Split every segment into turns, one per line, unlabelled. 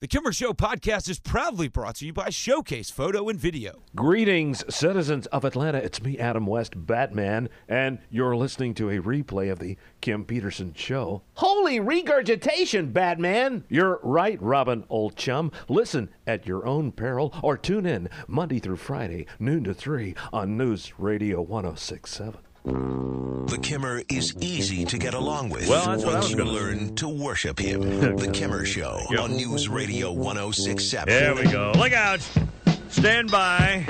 The Kimmer Show podcast is proudly brought to you by Showcase Photo and Video.
Greetings, citizens of Atlanta. It's me, Adam West, Batman, and you're listening to a replay of the Kim Peterson Show. Holy regurgitation, Batman! You're right, Robin, old chum. Listen at your own peril or tune in Monday through Friday, noon to 3 on News Radio 1067.
The Kimmer is easy to get along with
Well, that's
once you
gonna
learn to worship him. the Kimmer Show
Yep.
on News Radio 1067.
There we go. Look out! Stand by.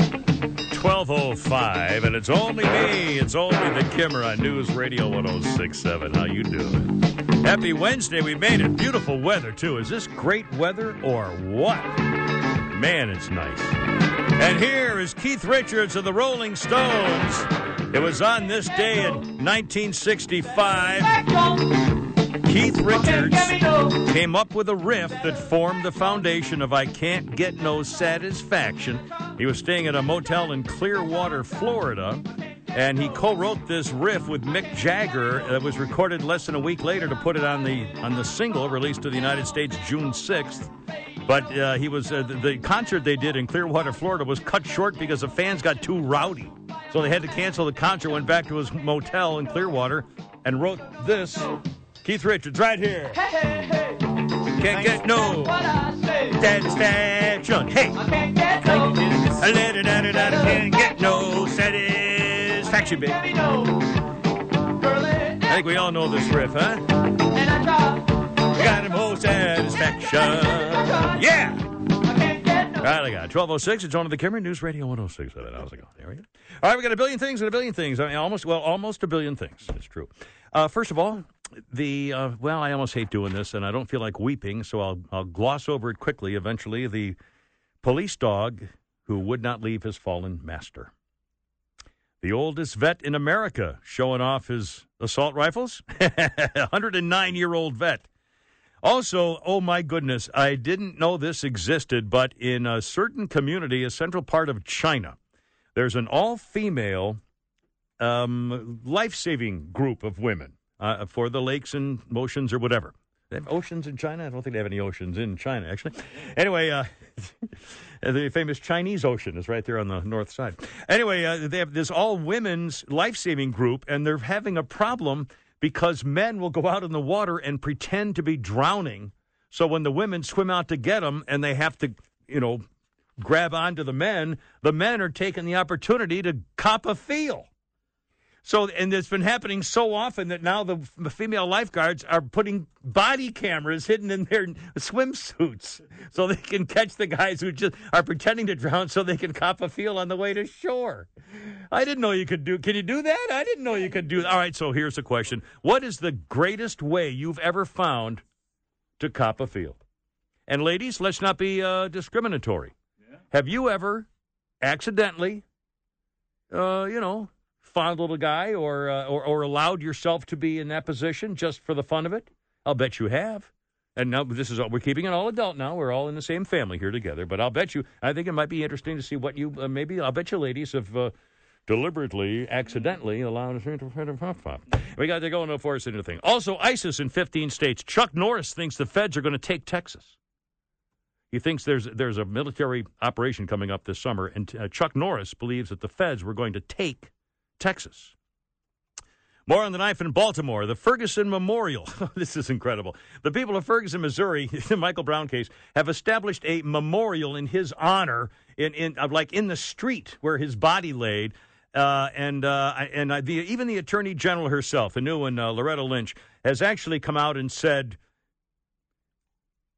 1205, and it's only me. It's only the Kimmer on News Radio 1067. How you doing? Happy Wednesday. We made it. Beautiful weather, too. Is this great weather or what? Man, it's nice. And here is Keith Richards of the Rolling Stones. It was on this day in 1965. Keith Richards came up with a riff that formed the foundation of I Can't Get No Satisfaction. He was staying at a motel in Clearwater, Florida, and he co-wrote this riff with Mick Jagger that was recorded less than a week later to put it on the on the single released to the United States June 6th. But uh, he was uh, the, the concert they did in Clearwater, Florida was cut short because the fans got too rowdy. So they had to cancel the concert, went back to his motel in Clearwater, and wrote this. Keith Richards, right here. Hey, hey, hey. Can't get no satisfaction. Hey, I let it out, it out, can't get no satisfaction, baby. I think we all know this riff, huh? And I got him no satisfaction. Yeah. All right, I got 1206. It's on to the Kimmer News Radio 1067. How's it going? There we go. All right, we got a billion things and a billion things. I mean, almost, well, almost a billion things. It's true. Uh, first of all, the, uh, well, I almost hate doing this and I don't feel like weeping, so I'll, I'll gloss over it quickly eventually. The police dog who would not leave his fallen master. The oldest vet in America showing off his assault rifles. 109 year old vet. Also, oh my goodness, I didn't know this existed, but in a certain community, a central part of China, there's an all female um, life saving group of women uh, for the lakes and oceans or whatever. They have oceans in China? I don't think they have any oceans in China, actually. Anyway, uh, the famous Chinese Ocean is right there on the north side. Anyway, uh, they have this all women's life saving group, and they're having a problem because men will go out in the water and pretend to be drowning. So when the women swim out to get them and they have to, you know, grab onto the men, the men are taking the opportunity to cop a feel. So, and it's been happening so often that now the female lifeguards are putting body cameras hidden in their swimsuits so they can catch the guys who just are pretending to drown so they can cop a feel on the way to shore. I didn't know you could do. Can you do that? I didn't know you could do. All right. So here's the question: What is the greatest way you've ever found to cop a feel? And ladies, let's not be uh, discriminatory. Have you ever accidentally, uh, you know, fondled a guy or, uh, or or allowed yourself to be in that position just for the fun of it? I'll bet you have. And now this is all, we're keeping it all adult now. We're all in the same family here together. But I'll bet you. I think it might be interesting to see what you uh, maybe. I'll bet you, ladies, have uh, deliberately, accidentally allowed us to. We got to go no force into thing. Also, ISIS in 15 states. Chuck Norris thinks the feds are going to take Texas. He thinks there's there's a military operation coming up this summer, and uh, Chuck Norris believes that the feds were going to take Texas. More on the knife in Baltimore, the Ferguson Memorial. this is incredible. The people of Ferguson, Missouri, the Michael Brown case, have established a memorial in his honor, in, in like in the street where his body laid. Uh, and uh, and uh, the, even the attorney general herself, a new one, uh, Loretta Lynch, has actually come out and said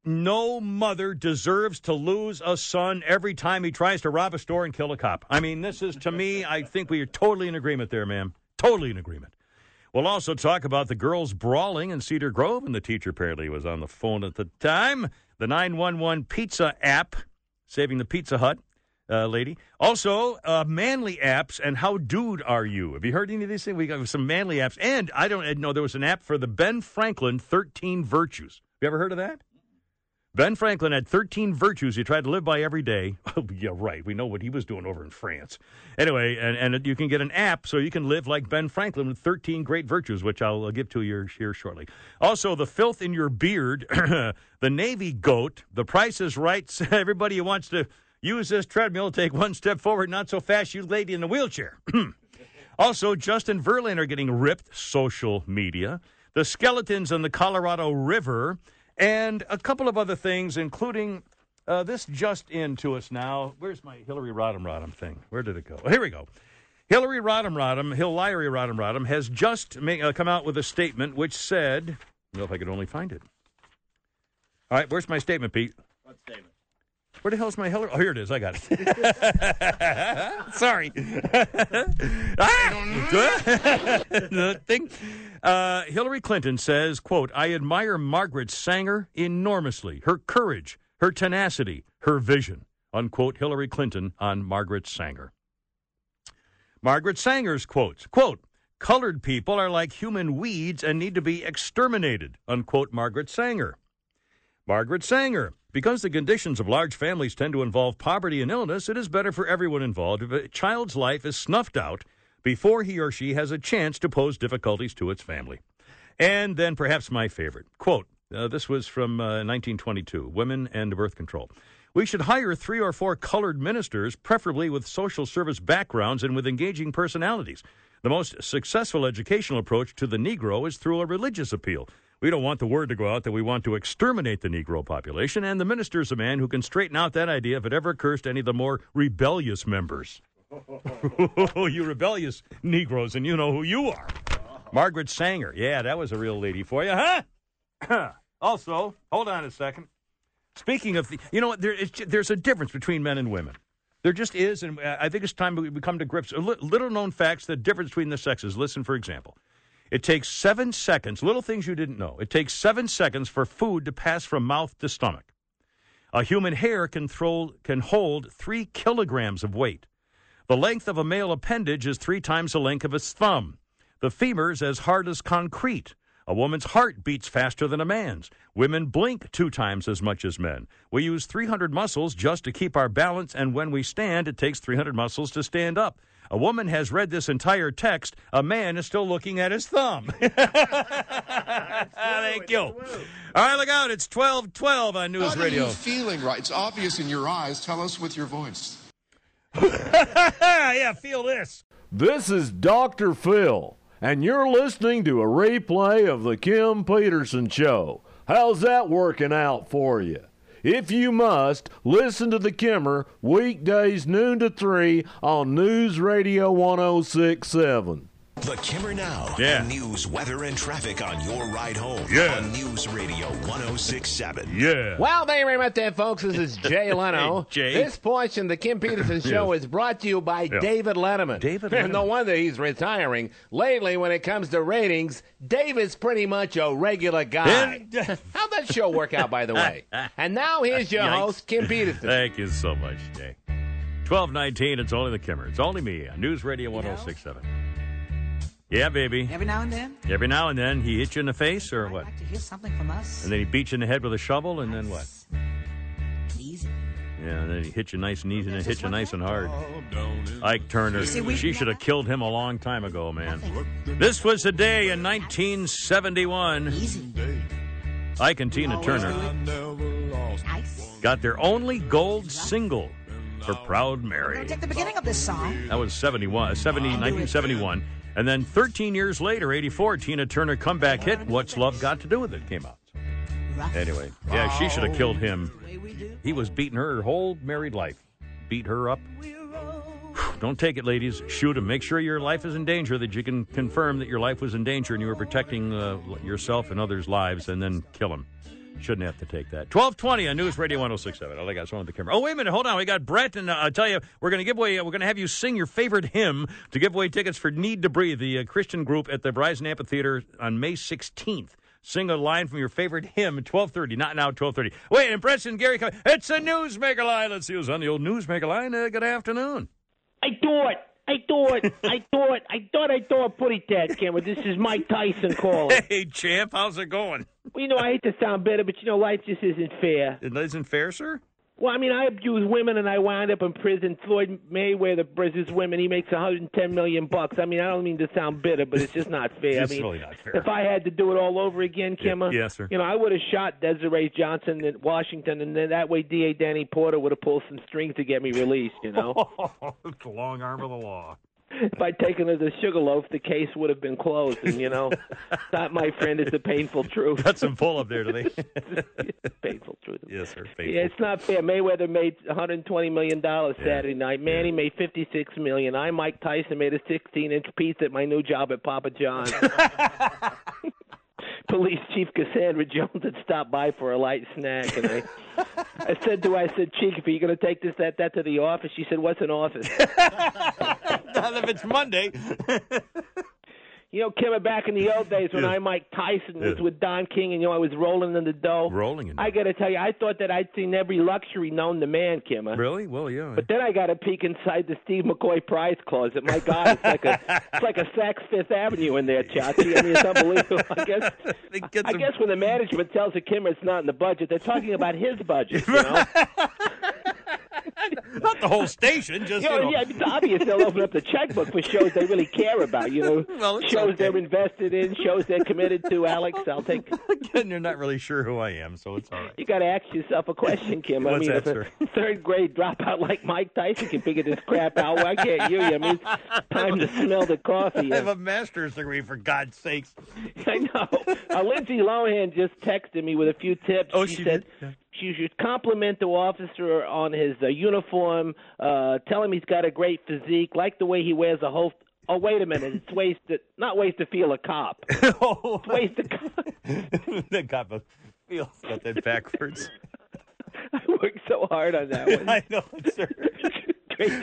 no mother deserves to lose a son every time he tries to rob a store and kill a cop. I mean, this is, to me, I think we are totally in agreement there, ma'am. Totally in agreement. We'll also talk about the girls brawling in Cedar Grove, and the teacher apparently was on the phone at the time. the 911 Pizza app, saving the Pizza Hut uh, lady. Also, uh, manly apps and how dude are you? Have you heard any of these things? We got some manly apps, and I don't know there was an app for the Ben Franklin 13 Virtues. Have you ever heard of that? Ben Franklin had 13 virtues he tried to live by every day. Oh, yeah, right. We know what he was doing over in France. Anyway, and, and you can get an app so you can live like Ben Franklin with 13 great virtues, which I'll uh, give to you here shortly. Also, the filth in your beard, the Navy goat, the price is right. Everybody who wants to use this treadmill, take one step forward, not so fast, you lady in the wheelchair. also, Justin Verlander getting ripped, social media. The skeletons in the Colorado River and a couple of other things, including uh, this just in to us now. Where's my Hillary Rodham Rodham thing? Where did it go? Here we go. Hillary Rodham Rodham, Hillary Rodham Rodham, has just uh, come out with a statement which said, well, if I could only find it. All right, where's my statement, Pete?
What statement?
Where the hell's my Hillary? Oh, here it is. I got it. Sorry. ah! thing. Uh, Hillary Clinton says, "quote I admire Margaret Sanger enormously. Her courage, her tenacity, her vision." Unquote. Hillary Clinton on Margaret Sanger. Margaret Sanger's quotes, quote, colored people are like human weeds and need to be exterminated, unquote Margaret Sanger. Margaret Sanger, because the conditions of large families tend to involve poverty and illness, it is better for everyone involved if a child's life is snuffed out before he or she has a chance to pose difficulties to its family. And then perhaps my favorite quote uh, this was from uh, 1922 Women and Birth Control. We should hire three or four colored ministers, preferably with social service backgrounds and with engaging personalities. The most successful educational approach to the Negro is through a religious appeal. We don't want the word to go out that we want to exterminate the Negro population, and the minister's a man who can straighten out that idea if it ever occurs to any of the more rebellious members. you rebellious Negroes, and you know who you are. Margaret Sanger. Yeah, that was a real lady for you, huh? also, hold on a second. Speaking of, the, you know, there is, there's a difference between men and women. There just is, and I think it's time we come to grips. Little known facts, the difference between the sexes. Listen, for example. It takes seven seconds, little things you didn't know. It takes seven seconds for food to pass from mouth to stomach. A human hair can, throw, can hold three kilograms of weight. The length of a male appendage is three times the length of his thumb. The femur's as hard as concrete. A woman's heart beats faster than a man's. Women blink two times as much as men. We use 300 muscles just to keep our balance, and when we stand, it takes 300 muscles to stand up. A woman has read this entire text. A man is still looking at his thumb. Thank you. All right, look out. It's 1212 on News
How
Radio.
Are you feeling right? It's obvious in your eyes. Tell us with your voice.
yeah, feel this.
This is Dr. Phil, and you're listening to a replay of The Kim Peterson Show. How's that working out for you? If you must, listen to The Kimmer weekdays noon to 3 on News Radio 1067.
The Kimmer Now.
Yeah.
And news, weather, and traffic on your ride home.
Yeah.
On News Radio 1067.
Yeah.
Well, thank you very much, there, folks. This is Jay Leno.
Hey, Jay.
This portion of the Kim Peterson Show is brought to you by
Yeah.
David Letterman.
David
no wonder he's retiring. Lately, when it comes to ratings, David's pretty much a regular guy. How'd that show work out, by the way? And now here's your
Yikes.
host, Kim Peterson.
Thank you so much, Jay. 1219, it's only the Kimmer. It's only me on News Radio 1067. Yeah, baby.
Every now and then,
Every now and then he hits you in the face or
I'd
what?
like to hear something from us.
And then he beats you in the head with a shovel and then what?
Easy.
Yeah, and then he hits you nice and easy and then hits you nice and hard. Ike Turner.
see, we-
she should have killed him a long time ago, man. This was the day in 1971.
Easy.
Ike and Tina Turner
Nice.
got their only gold single for Proud Mary.
Take the beginning of this song.
That was 71, 70, 1971. And then 13 years later, 84, Tina Turner comeback hit, What's Love Got to Do with It, came out. Anyway, yeah, she should have killed him. He was beating her her whole married life. Beat her up. Don't take it, ladies. Shoot him. Make sure your life is in danger, that you can confirm that your life was in danger and you were protecting uh, yourself and others' lives, and then kill him. Shouldn't have to take that. 1220 on News Radio 1067. I think I saw on the camera. Oh, wait a minute. Hold on. We got Brett, and uh, I'll tell you, we're going to give away, we're going to have you sing your favorite hymn to give away tickets for Need to Breathe, the uh, Christian group at the Verizon Amphitheater on May 16th. Sing a line from your favorite hymn at 1230. Not now, 1230. Wait, and Preston Gary, come- it's a Newsmaker line. Let's see who's on the old Newsmaker line. Uh, good afternoon.
I thought, I thought, I thought, I thought, I thought, putty tat camera. This is Mike Tyson calling.
Hey, champ, how's it going?
Well, you know, I hate to sound bitter, but you know, life just isn't fair.
It isn't fair, sir?
Well, I mean, I abuse women and I wound up in prison. Floyd Mayweather abuses women. He makes 110 million bucks. I mean, I don't mean to sound bitter, but it's just not fair.
It's
I mean,
really not fair.
if I had to do it all over again, Kimmer,
yes, sir.
you know, I would have shot Desiree Johnson in Washington, and then that way DA Danny Porter would have pulled some strings to get me released. You know, it's
the long arm of the law.
If I'd taken her to Sugarloaf, the case would have been closed. And you know, that, my friend, is the painful truth.
Got some pull up there today.
painful truth.
yes, sir.
Yeah, it's not fair. Mayweather made 120 million dollars Saturday night. Manny made 56 million. I, Mike Tyson, made a 16-inch pizza at my new job at Papa John's. Police Chief Cassandra Jones had stopped by for a light snack, and I, I said to her, I said, Chief, are you going to take this that that to the office? She said, What's an office?
Not if it's Monday.
You know, Kim, back in the old days when
Yeah.
I, Mike Tyson, was
Yeah.
with Don King, and you know, I was rolling in the dough.
Rolling in
I got to tell you, I thought that I'd seen every luxury known to man, Kimmer.
Really? Well, yeah.
But then I got a peek inside the Steve McCoy prize closet. My God, it's like a it's like a Saks Fifth Avenue in there, Chachi. I mean, it's unbelievable. I guess I guess when the management tells the Kimmer it's not in the budget, they're talking about his budget. You know,
Not the whole station, just
you know,
you know.
yeah, it's obvious they'll open up the checkbook for shows they really care about. You know,
Well,
shows
okay.
they're invested in, shows they're committed to. Alex, I'll take.
Again, you're not really sure who I am, so it's all right.
You got to ask yourself a question, Kim. I
What's
mean,
that,
if a third grade dropout like Mike Tyson can figure this crap out, why can't you? I mean, it's time to smell the coffee.
I have a master's degree, for God's sakes.
I know. Uh, Lindsay Lohan just texted me with a few tips.
Oh,
she,
she
said
did?
She should compliment the officer on his uh, uniform. Uh, tell him he's got a great physique. Like the way he wears a whole. Oh wait a minute! It's ways to not ways to feel a cop.
oh,
It's ways to. cop.
the feels got that backwards.
I worked so hard on that one.
I know, sir.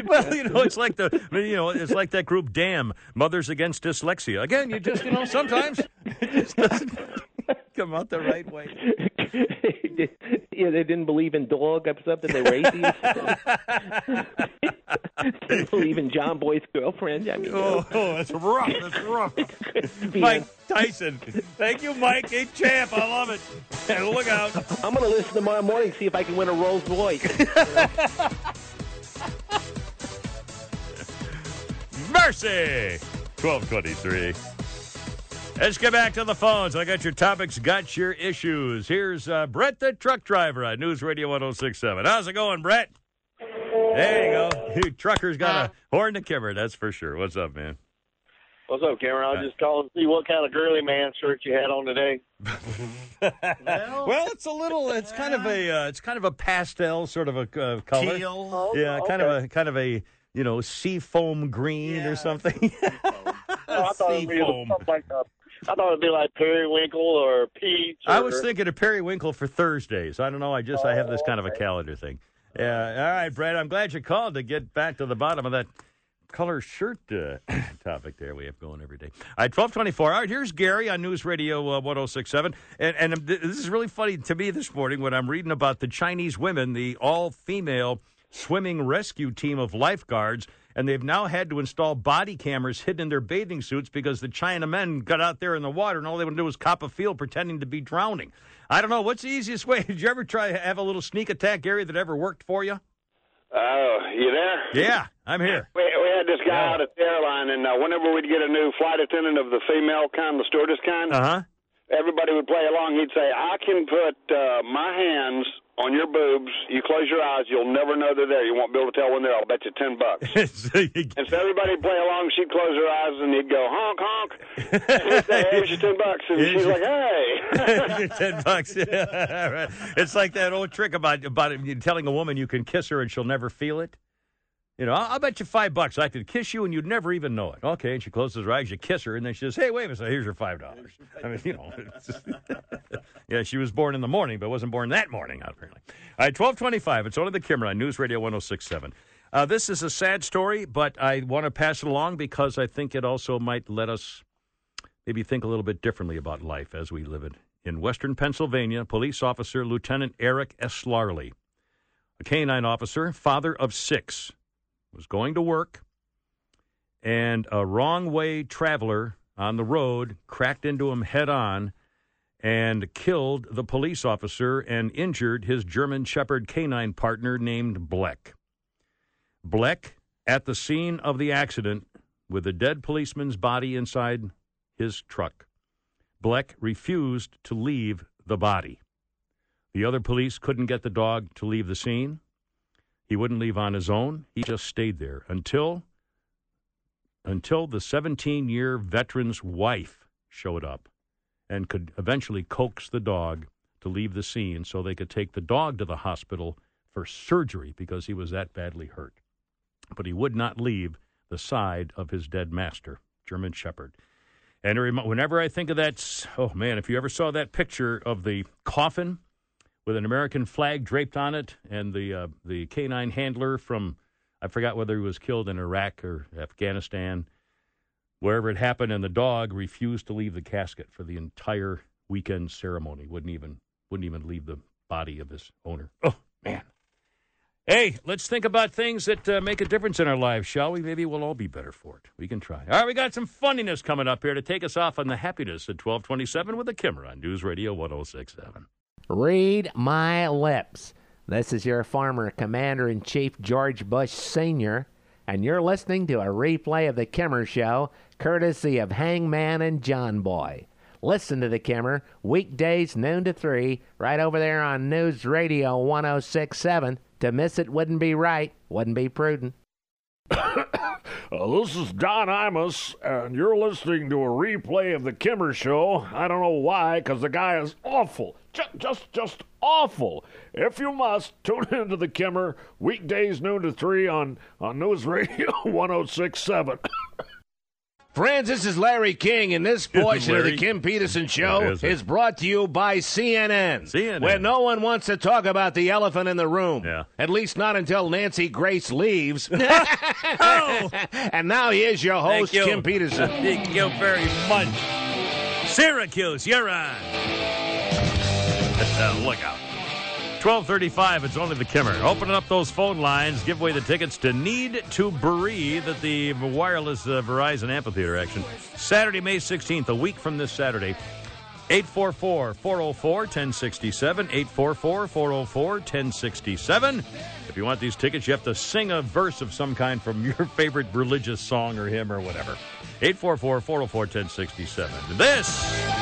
Well, you know, it's like the you know, it's like that group Damn Mothers Against Dyslexia. Again, you just you know, sometimes it just doesn't come out the right way.
yeah, they didn't believe in dog or something. They racist. didn't believe in John Boy's girlfriend. I mean,
Oh, oh that's rough. That's rough. Mike uh, Tyson. Thank you, Mike. Hey, champ. I love it. And look out.
I'm going to listen tomorrow morning see if I can win a Rolls Royce.
Mercy. 1223. Let's get back to the phones. I got your topics, got your issues. Here's uh, Brett, the truck driver on News Radio 1067. How's it going, Brett? There you go. You trucker's got a horn to kimmer, that's for sure. What's up, man?
What's up, Cameron? I was just calling to see what kind of girly man shirt you had on today.
Well, it's a little. It's kind of a. Uh, it's kind of a pastel sort of a uh, color.
Teal? Oh,
yeah, kind of a kind of a you know sea foam green or something.
Oh, I thought it'd be
Seafoam.
something like uh, I thought it'd be like periwinkle or peach. Or,
I was thinking of periwinkle for Thursdays. I don't know. I just I have this kind of a calendar thing. Yeah. All right, Brad. I'm glad you called to get back to the bottom of that color shirt uh, topic there we have going every day. All right, 1224. All right, here's Gary on News Radio uh, 1067. And, and um, th- this is really funny to me this morning when I'm reading about the Chinese women, the all female swimming rescue team of lifeguards. And they've now had to install body cameras hidden in their bathing suits because the China men got out there in the water and all they would do was cop a feel pretending to be drowning. I don't know. What's the easiest way? Did you ever try to have a little sneak attack, Gary, that ever worked for you?
Oh, you there?
Yeah, I'm here.
We, we had this guy out at the airline, and uh, whenever we'd get a new flight attendant of the female kind, the stewardess kind,
Uh huh.
everybody would play along. He'd say, "I can put uh, my hands on your boobs. You close your eyes, you'll never know they're there. You won't be able to tell when they're. I'll bet you ten bucks." and so everybody play along. She'd close her eyes, and he'd go honk honk. And he'd say, "Here's your ten bucks," and she's like, "Hey."
Ten bucks. Right. It's like that old trick about about telling a woman you can kiss her and she'll never feel it. You know, I'll, I'll bet you five bucks I could kiss you and you'd never even know it. Okay, and she closes her eyes, you kiss her, and then she says, "Hey, wait a minute, here's your five dollars." I mean, you know, just- yeah, she was born in the morning, but wasn't born that morning, apparently. All right, twelve twenty-five. It's only the Kimmer on News Radio one zero six seven. Uh, this is a sad story, but I want to pass it along because I think it also might let us maybe think a little bit differently about life as we live it in western Pennsylvania, police officer Lieutenant Eric Eslary, a canine officer, father of six, was going to work, and a wrong way traveler on the road cracked into him head on and killed the police officer and injured his German Shepherd canine partner named Bleck. Bleck, at the scene of the accident, with the dead policeman's body inside his truck, Bleck refused to leave the body. The other police couldn't get the dog to leave the scene. He wouldn't leave on his own. He just stayed there until until the 17-year veteran's wife showed up and could eventually coax the dog to leave the scene so they could take the dog to the hospital for surgery because he was that badly hurt. But he would not leave the side of his dead master, German Shepherd. And whenever I think of that, oh man, if you ever saw that picture of the coffin with an American flag draped on it and the uh, the canine handler from I forgot whether he was killed in Iraq or Afghanistan wherever it happened, and the dog refused to leave the casket for the entire weekend ceremony. wouldn't even wouldn't even leave the body of his owner. Oh man. Hey, let's think about things that uh, make a difference in our lives, shall we? Maybe we'll all be better for it. We can try. All right, we got some funniness coming up here to take us off on the happiness at 1227 with the Kimmer on News Radio 1067.
Read my lips. This is your former Commander in Chief George Bush Sr., and you're listening to a replay of The Kimmer Show courtesy of Hangman and John Boy. Listen to the Kimmer weekdays noon to 3 right over there on News Radio 1067. To miss it wouldn't be right, wouldn't be prudent.
uh, this is Don Imus, and you're listening to a replay of the Kimmer Show. I don't know why, because the guy is awful. Just, just, just awful. If you must, tune into the Kimmer weekdays noon to 3 on, on News Radio 1067.
Friends, this is Larry King, and this portion of the Kim Peterson Show
is,
is, brought to you by CNN,
CNN,
where no one wants to talk about the elephant in the room.
Yeah.
At least not until Nancy Grace leaves. oh. And now here's your host,
you.
Kim Peterson.
Thank you very much. Syracuse, you're on. Look out. 1235, it's only the Kimmer. Opening up those phone lines, give away the tickets to Need to Breathe at the wireless uh, Verizon Amphitheater action. Saturday, May 16th, a week from this Saturday. 844 404 1067. 844 404 1067. If you want these tickets, you have to sing a verse of some kind from your favorite religious song or hymn or whatever. 844 404 1067. This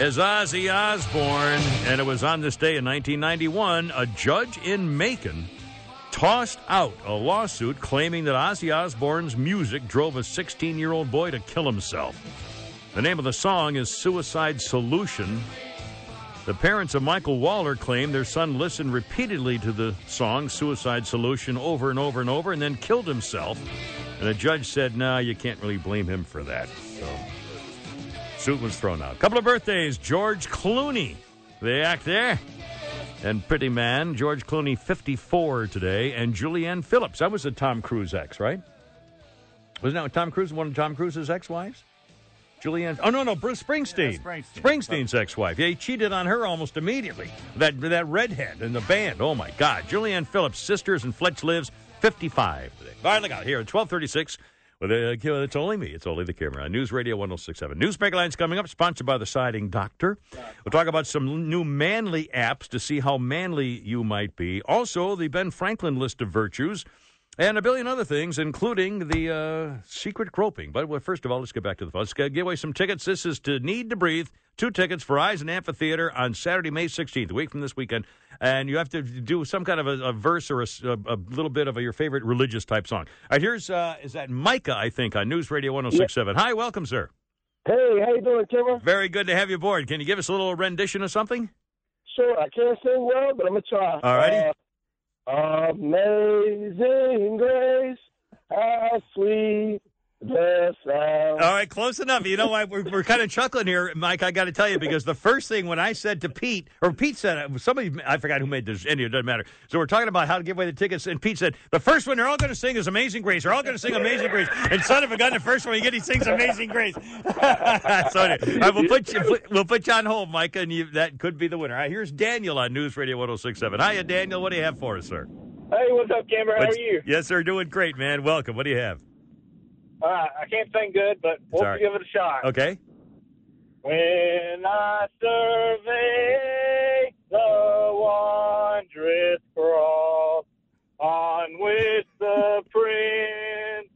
is Ozzy Osbourne, and it was on this day in 1991, a judge in Macon tossed out a lawsuit claiming that Ozzy Osbourne's music drove a 16 year old boy to kill himself. The name of the song is Suicide Solution. The parents of Michael Waller claim their son listened repeatedly to the song Suicide Solution over and over and over and then killed himself. And the judge said, no, nah, you can't really blame him for that. So Suit was thrown out. Couple of birthdays. George Clooney, the actor, and pretty man. George Clooney, 54 today, and Julianne Phillips. That was a Tom Cruise ex, right? Wasn't that Tom Cruise, one of Tom Cruise's ex-wives? Julianne. Oh no, no, Bruce Springsteen.
Yeah, Springsteen.
Springsteen's ex-wife. Yeah, he cheated on her almost immediately. That that redhead in the band. Oh my God, Julianne Phillips, sisters and Fletch lives 55 today. All right, look out here at 1236. Well, uh, it's only me. It's only the Kimmer. News Radio 1067. Newsmaker Lines coming up, sponsored by the Siding Doctor. We'll talk about some new manly apps to see how manly you might be. Also, the Ben Franklin list of virtues. And a billion other things, including the uh, secret groping. But well, first of all, let's get back to the fun. Let's give away some tickets. This is to Need to Breathe. Two tickets for Eisen Amphitheater on Saturday, May 16th, a week from this weekend. And you have to do some kind of a, a verse or a, a, little bit of a, your favorite religious type song. All right, here's, uh, is that Micah, I think, on News Radio 1067. Hi, welcome, sir.
Hey, how you doing, Kimmer?
Very good to have you aboard. Can you give us a little rendition of something?
Sure. I can't sing well, but I'm going to try.
All righty. Uh,
Amazing grace, how sweet The South.
All right, close enough. You know why we're, we're kind of chuckling here, Mike. I got to tell you because the first thing when I said to Pete, or Pete said, uh, somebody, I forgot who made this. Anyway, it doesn't matter. So we're talking about how to give away the tickets, and Pete said the first one they're all going to sing is Amazing Grace. They're all going to sing Amazing Grace. And son of a gun, the first one you get, he sings Amazing Grace. so anyway, all right, we'll put you, we'll put you on hold, Mike, and you, that could be the winner. All right, here's Daniel on News Radio 106.7. Hiya, Daniel. What do you have for us, sir?
Hey, what's up, Kimmer? How
What's-
are you?
Yes, sir. Doing great, man. Welcome. What do you have?
All right, I can't sing good, but we'll
Sorry.
give it a shot.
Okay.
When I survey the wondrous cross on which the Prince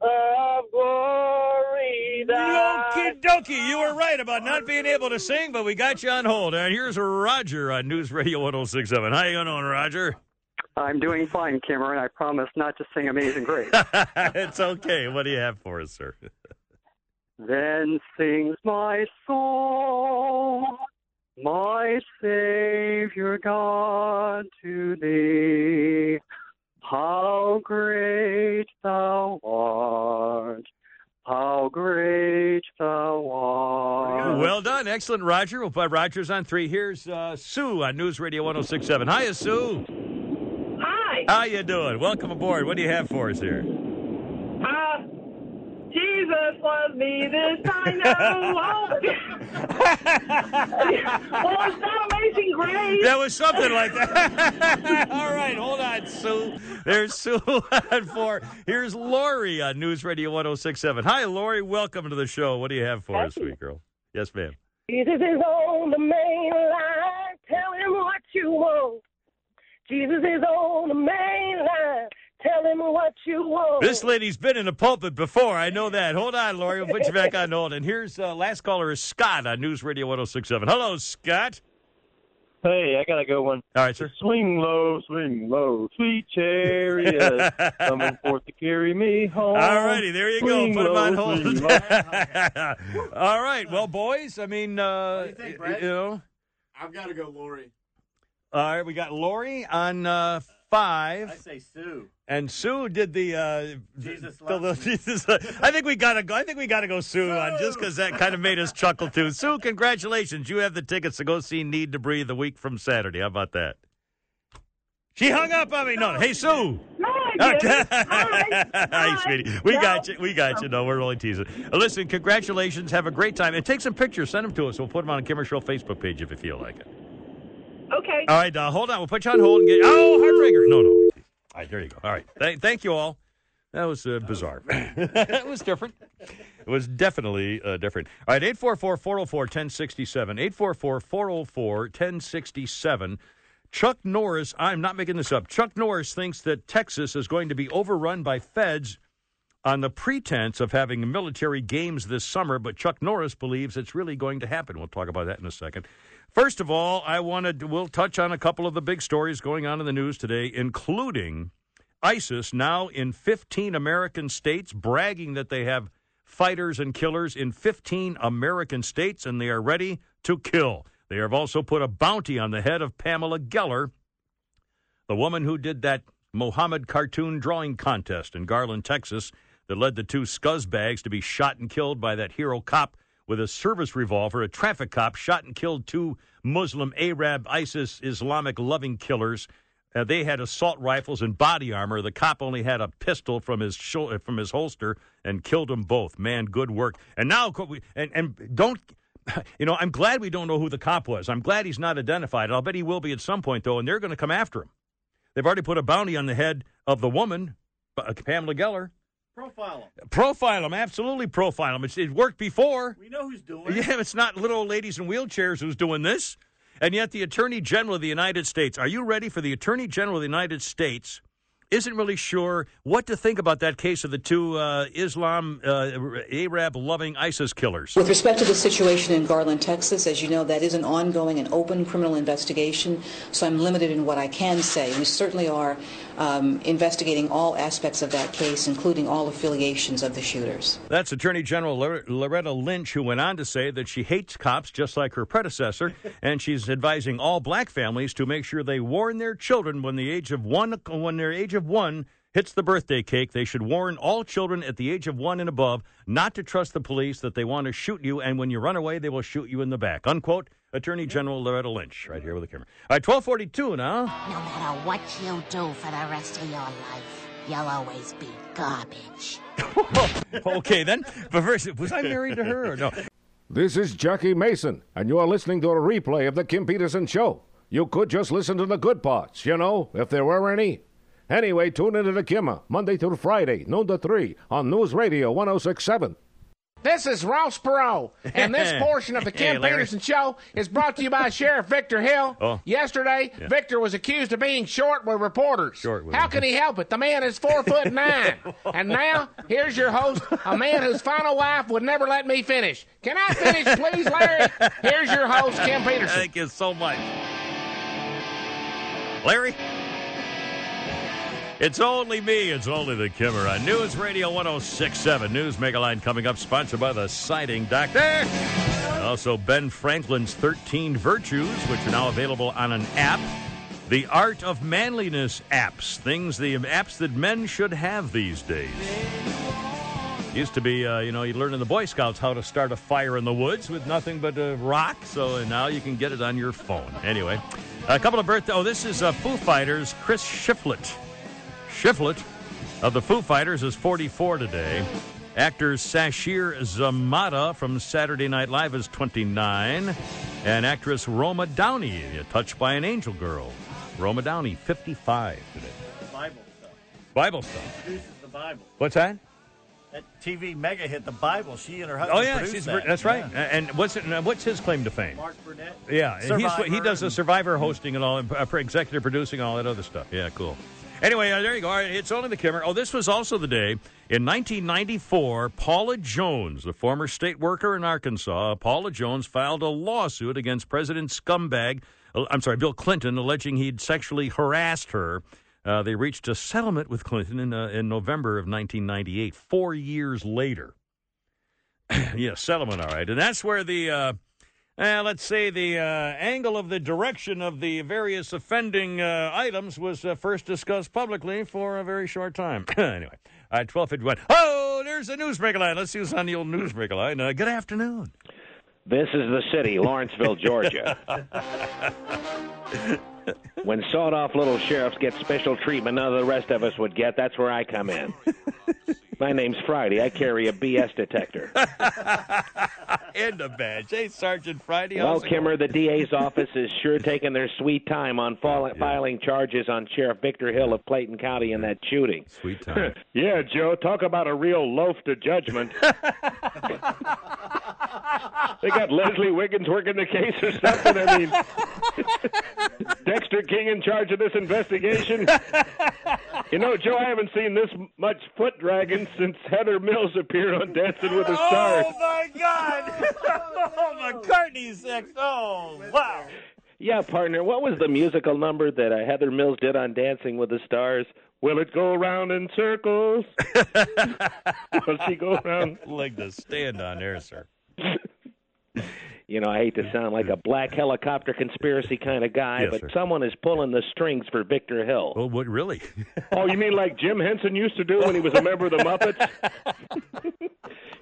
of Glory died.
Okie dokie. You were right about not being able to sing, but we got you on hold. And here's Roger on News Radio 1067. How you doing, Roger?
I'm doing fine, Cameron. I promise not to sing Amazing Grace.
it's okay. What do you have for us, sir?
then sings my soul, my Savior God, to thee. How great thou art! How great thou art!
Well done. Excellent, Roger. We'll put Rogers on three. Here's uh, Sue on News Radio 1067. Hiya, Sue. How you doing? Welcome aboard. What do you have for us here?
Uh, Jesus loves me, this I know. well, it's not Amazing Grace.
That was something like that. All right, hold on, Sue. There's Sue on four. Here's Lori on News Radio 1067. Hi, Lori. Welcome to the show. What do you have for us, sweet girl? Yes, ma'am.
Jesus is on the main line. Tell him what you want. Jesus is on the main line. Tell him what you want.
This lady's been in the pulpit before. I know that. Hold on, Lori. We'll put you back on hold. And here's uh, last caller is Scott on News Radio 1067. Hello, Scott.
Hey, I gotta go one.
All right, sir.
Swing low, swing low, sweet chariot, coming forth to carry me home.
All righty, there you
Swing
go. Put him on
low,
hold.
swing low.
All right, well, boys, I mean, uh,
think,
you know,
I've got to go, Lori.
All right, we got Lori on uh, five.
I say Sue.
And Sue did the uh,
Jesus
the, the, Jesus. I think we gotta go. I think we gotta go Sue on just because that kind of made us chuckle too. Sue, congratulations! You have the tickets to go see Need to Breathe the week from Saturday. How about that? She hung up on me. No, hey Sue.
No, didn't.
Hi, sweetie. We got you. We got you. No, we're only teasing. Uh, Listen, congratulations. Have a great time. And take some pictures. Send them to us. We'll put them on the Kimmer Show Facebook page if you feel like it.
Okay.
All right, uh, hold on. We'll put you on hold and get. Oh, heartbreaker. No, no. All right, there you go. All right. Th- thank you all. That was uh, bizarre. it was different. It was definitely uh, different. All right, 844 404 1067. 844 404 1067. Chuck Norris, I'm not making this up. Chuck Norris thinks that Texas is going to be overrun by feds on the pretense of having military games this summer, but Chuck Norris believes it's really going to happen. We'll talk about that in a second. First of all, I wanted we'll touch on a couple of the big stories going on in the news today, including ISIS now in 15 American states, bragging that they have fighters and killers in 15 American states, and they are ready to kill. They have also put a bounty on the head of Pamela Geller, the woman who did that Mohammed cartoon drawing contest in Garland, Texas, that led the two scuzzbags to be shot and killed by that hero cop with a service revolver. A traffic cop shot and killed two Muslim Arab ISIS Islamic loving killers. Uh, they had assault rifles and body armor. The cop only had a pistol from his from his holster and killed them both. Man, good work. And now, and and don't. You know, I'm glad we don't know who the cop was. I'm glad he's not identified. I'll bet he will be at some point, though, and they're going to come after him. They've already put a bounty on the head of the woman, uh, Pamela Geller.
Profile them.
Profile him, absolutely profile them. It's, it worked before.
We know who's doing it.
Yeah, it's not little old ladies in wheelchairs who's doing this. And yet, the Attorney General of the United States, are you ready for the Attorney General of the United States? Isn't really sure what to think about that case of the two uh, Islam, uh, Arab loving ISIS killers.
With respect to the situation in Garland, Texas, as you know, that is an ongoing and open criminal investigation, so I'm limited in what I can say. We certainly are um, investigating all aspects of that case, including all affiliations of the shooters.
That's Attorney General Loretta Lynch, who went on to say that she hates cops just like her predecessor, and she's advising all black families to make sure they warn their children when the age of one, when their age of one, hits the birthday cake, they should warn all children at the age of one and above not to trust the police, that they want to shoot you, and when you run away, they will shoot you in the back. Unquote. Attorney General Loretta Lynch, right here with the camera. All right, 1242 now.
No matter what you do for the rest of your life, you'll always be garbage.
okay, then. But first, was I married to her or no?
This is Jackie Mason, and you're listening to a replay of The Kim Peterson Show. You could just listen to the good parts, you know, if there were any. Anyway, tune into The Kimmer, Monday through Friday, noon to 3, on News Radio 1067.
This is Ross Perot, and this portion of the Kim
Hey,
Peterson Show is brought to you by Sheriff Victor Hill.
Oh.
Yesterday,
Yeah.
Victor was accused of being short with reporters.
Short with
How can he help it? The man is four foot nine. And now, here's your host, a man whose final wife would never let me finish. Can I finish, please, Larry? Here's your host, Kim Peterson.
Thank you so much. Larry? It's only me. It's only the Kimmer on News Radio 1067. News Megaline coming up, sponsored by the Siding Doctor. Also, Ben Franklin's 13 Virtues, which are now available on an app. The Art of Manliness apps, things, the apps that men should have these days. Used to be, uh, you know, you learn in the Boy Scouts how to start a fire in the woods with nothing but a rock. So now you can get it on your phone. Anyway, a couple of birthdays. Oh, this is uh, Foo Fighters, Chris Shiflett. Shiflett of the Foo Fighters is 44 today. Actor Sasheer Zamata from Saturday Night Live is 29. And actress Roma Downey, touched by an angel girl. Roma Downey, 55 today.
Bible stuff.
Bible stuff.
Produces the Bible.
What's that?
That TV mega hit, the Bible. She and her husband
Oh yeah, she's,
that.
that's right.
Yeah.
And what's it, what's his claim to fame?
Mark Burnett.
Yeah, he's, he does the Survivor hosting and all, and uh, executive producing, all that other stuff. Yeah, cool. Anyway, uh, there you go. It's only the Kimmer. Oh, this was also the day in 1994. Paula Jones, the former state worker in Arkansas, Paula Jones filed a lawsuit against President Scumbag. uh, I'm sorry, Bill Clinton, alleging he'd sexually harassed her. Uh, they reached a settlement with Clinton in, uh, in November of 1998. Four years later. yeah, settlement, all right. And that's where the, uh, uh, let's say, the uh, angle of the direction of the various offending uh, items was uh, first discussed publicly for a very short time. anyway, right, 1251. Oh, there's the Newsmaker line. Let's see who's on the old Newsmaker line. Uh, good afternoon.
This is the city, Lawrenceville, Georgia. when sawed off little sheriffs get special treatment none of the rest of us would get, that's where I come in. My name's Friday. I carry a BS detector.
and a badge. Hey, Sergeant Friday.
Well,
how's it
Kimmer, the DA's office is sure taking their sweet time on fil- filing charges on Sheriff Victor Hill of Clayton County in that shooting.
Sweet time.
yeah, Joe, talk about a real loaf to judgment. they got Leslie Wiggins working the case or something. I mean, Dexter King in charge of this investigation. You know, Joe, I haven't seen this much foot dragging since Heather Mills appeared on Dancing with the Stars.
Oh my God! oh, McCartney sex. Oh wow!
Yeah, partner, what was the musical number that uh, Heather Mills did on Dancing with the Stars?
Will it go round in circles? Will she go round?
Leg to stand on there, sir.
You know, I hate to sound like a black helicopter conspiracy kind of guy,
Yes,
but
sir.
someone is pulling the strings for Victor Hill.
Oh, what really?
Oh, you mean like Jim Henson used to do when he was a member of the Muppets?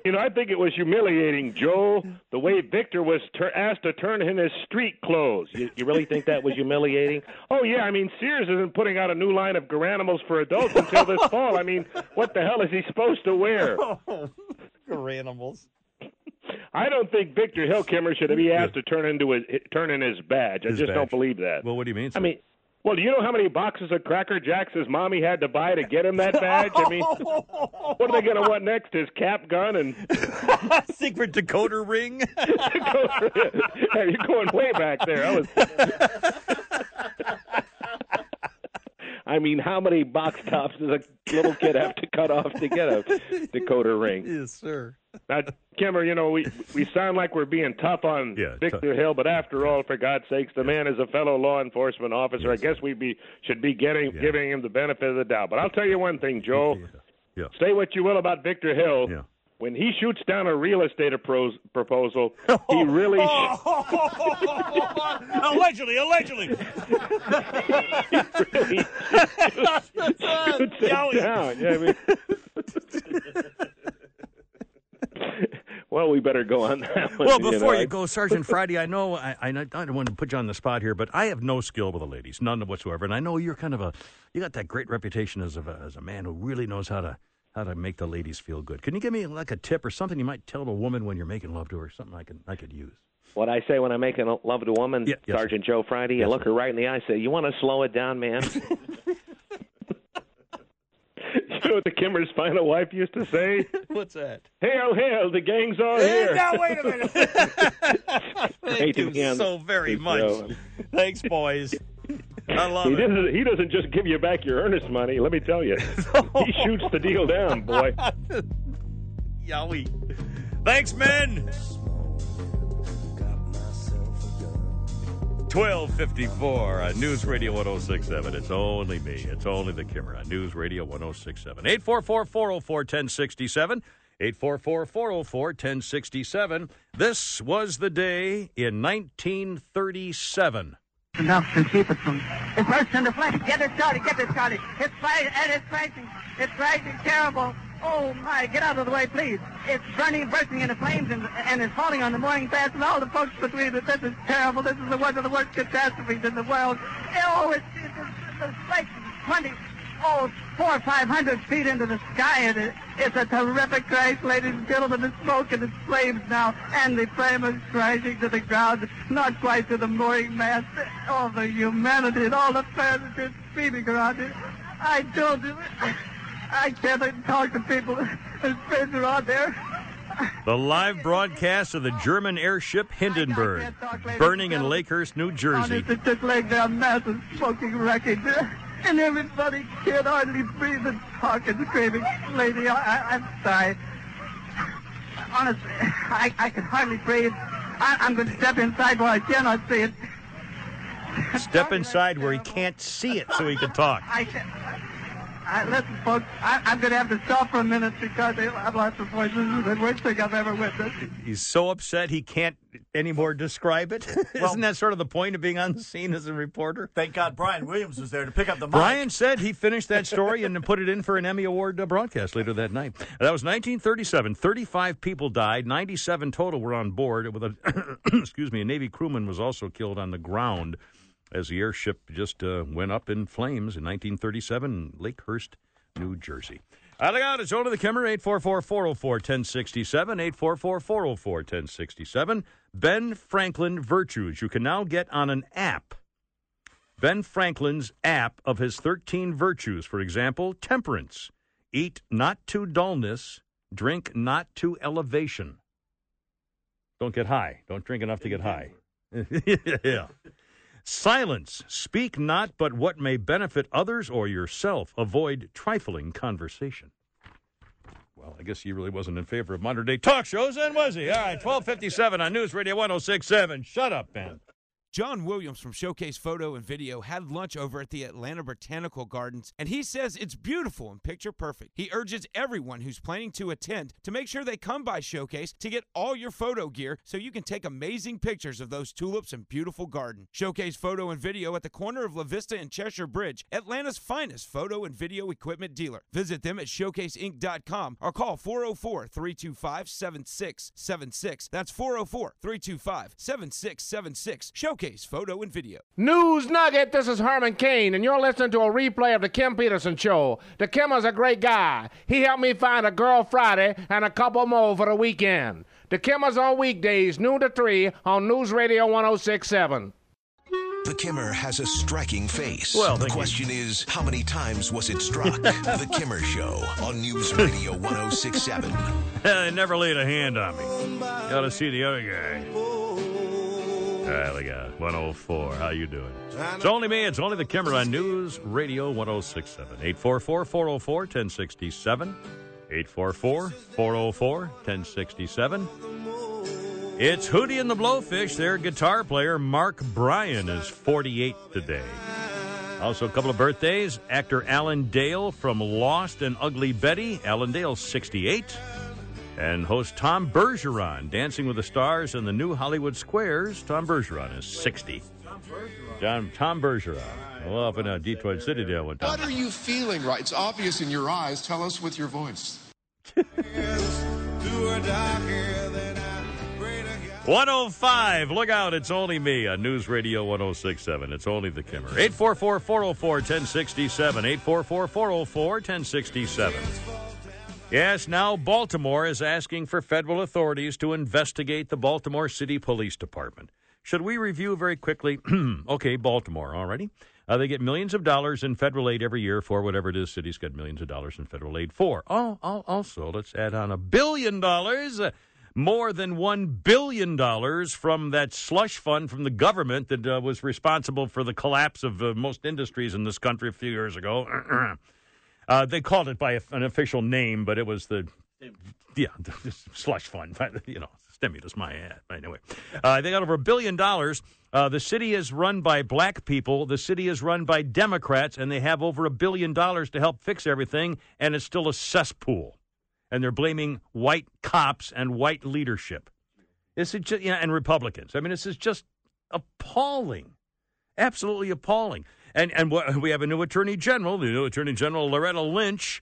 you know, I think it was humiliating, Joe, the way Victor was tur asked to turn in his street clothes.
You, you really think that was humiliating?
Oh, yeah, I mean, Sears isn't putting out a new line of Garanimals for adults until this fall. I mean, what the hell is he supposed to wear?
Oh, animals.
I don't think Victor Hillkimmer should be asked to turn into his turn in his badge. I
His
just
badge.
don't believe that.
Well, what do you mean?
I mean,
Well, do you know how many boxes of Cracker Jacks his mommy had to buy to get him that badge? I mean, what are they going to want next? His cap gun and
secret decoder ring?
Hey, you're going way back there. I was.
I mean, how many box tops does a little kid have to cut off to get a decoder ring?
Yes, sir.
Now, Kimmer, you know, we we sound like we're being tough on Victor Hill, but after all, for God's sakes, the man is a fellow law enforcement officer. I guess we be should be getting giving him the benefit of the doubt. But I'll tell you one thing, Joe.
Yeah.
Say what you will about Victor Hill. When he shoots down a real estate appro- proposal, he really oh.
allegedly, allegedly.
shoots
Take down. Yeah, I mean. Well, we better go on that one.
Well, before
know,
you go, Sergeant Friday, I know I, I, I don't want to put you on the spot here, but I have no skill with the ladies, none whatsoever. And I know you're kind of a, you got that great reputation as a, as a man who really knows how to how to make the ladies feel good. Can you give me like a tip or something you might tell a woman when you're making love to her? Something I can I could use.
What I say when I'm making love to a woman,
Yeah, yes,
Sergeant Joe Friday, I look her right in the eye and say, You want to slow it down, man? you know what the Kimmer's final wife used to say?
What's that?
Hail, oh, hail, the gang's all
Hey,
here.
now wait a minute. Thank you
be
so very
the
much.
show.
Thanks, boys. I love
he
it.
doesn't. He doesn't just give you back your earnest money. Let me tell you, he shoots the deal down, boy.
Yowie. Thanks, men. 1254 on uh, News Radio 1067. It's only me. It's only the Kimmer on News Radio 1067. 844 404 1067. 844 404 1067. This was the day in 1937.
enough to keep it from. It bursts into flames. Get it started. Get it started. It's fighting and it's crashing. It's crashing terrible. Oh my! Get out of the way, please. It's burning, bursting into flames, and, and it's falling on the morning fast and all the folks between it. This is terrible. This is the one of the worst catastrophes in the world. Oh, it's, it's, it's, it's like twenty, oh, four or five hundred feet into the sky, and it, it's a terrific crash, ladies and gentlemen. It's smoke and it's flames now, and the flame is crashing to the ground, not quite to the mooring mast. All the humanity and all the furniture speeding around it. I I can't talk to people. There's friends are out there.
The live broadcast of the German airship Hindenburg burning in Lakehurst, New Jersey.
Honest, it took laying down massive smoking wreckage. And everybody can't hardly breathe and talk and screaming. Lady, I, I, I'm sorry. Honestly, I, I can hardly breathe. I, I'm going to step inside where I cannot see it.
Step inside where he can't see it so he can talk.
I can I, listen, folks, I, I'm going to have to stop for a minute because I- I've lost the voice. This is the worst thing I've ever witnessed.
He's so upset he can't anymore describe it. Isn't that sort of the point of being on the scene as a reporter?
Thank God Brian Williams was there to pick up the mic.
Brian said he finished that story and put it in for an Emmy Award uh, broadcast later that night. That was 1937. 35 people died. 97 total were on board. With a excuse me, a Navy crewman was also killed on the ground as the airship just uh, went up in flames in 1937 in Lakehurst, New Jersey. I look out. It's over the Kimmer, 844-404-1067, 844-404-1067. Ben Franklin Virtues. You can now get on an app. Ben Franklin's app of his 13 virtues. For example, temperance. Eat not to dullness. Drink not to elevation. Don't get high. Don't drink enough to get high. yeah. Silence. Speak not but what may benefit others or yourself. Avoid trifling conversation. Well, I guess he really wasn't in favor of modern day talk shows, then was he? All right, 1257 on News Radio 1067. Shut up, Ben.
John Williams from Showcase Photo and Video had lunch over at the Atlanta Botanical Gardens, and he says it's beautiful and picture perfect. He urges everyone who's planning to attend to make sure they come by Showcase to get all your photo gear so you can take amazing pictures of those tulips and beautiful garden. Showcase Photo and Video at the corner of La Vista and Cheshire Bridge, Atlanta's finest photo and video equipment dealer. Visit them at showcaseinc.com or call 404 325 7676. That's 404 325 7676. Showcase Photo and Video.
News Nugget, this is Herman Cain, and you're listening to a replay of the Kim Peterson Show. The Kimmer's a great guy. He helped me find a girl Friday and a couple more for the weekend. The Kimmer's on weekdays, noon to 3 on News Radio 1067.
The Kimmer has a striking face.
Well,
the
thank you.
question is, how many times was it struck? the Kimmer Show on News Radio 1067.
they never laid a hand on me. Gotta see the other guy. All right, we got 104. How you doing? It's only me. It's only the Kimmer on News Radio 1067. 844 404 1067. 844 404 1067. It's Hootie and the Blowfish. Their guitar player, Mark Bryan, is 48 today. Also, a couple of birthdays. Actor Alan Dale from Lost and Ugly Betty. Alan Dale, 68. And host Tom Bergeron, Dancing with the Stars and the New Hollywood Squares. Tom Bergeron is 60. John Tom Bergeron. Well, up in uh, Detroit City there one time.
What are you feeling right? It's obvious in your eyes. Tell us with your voice.
105. Look out, it's only me on News Radio 1067. It's only the Kimmer. 844 404 1067. 844 404 1067. Yes, now Baltimore is asking for federal authorities to investigate the Baltimore City Police Department. Should we review very quickly? okay, Baltimore, already. Uh, they get millions of dollars in federal aid every year for whatever it is cities get millions of dollars in federal aid for. Oh, al- also, let's add on a billion dollars, uh, more than one billion dollars from that slush fund from the government that uh, was responsible for the collapse of uh, most industries in this country a few years ago. uh, they called it by a, an official name, but it was the yeah the slush fund. You know, stimulus. My ad. Anyway, uh, they got over a billion dollars. Uh, the city is run by black people. The city is run by Democrats, and they have over a billion dollars to help fix everything, and it's still a cesspool. And they're blaming white cops and white leadership. This is just, yeah, and Republicans. I mean, this is just appalling, absolutely appalling. And and we have a new attorney general. The new attorney general Loretta Lynch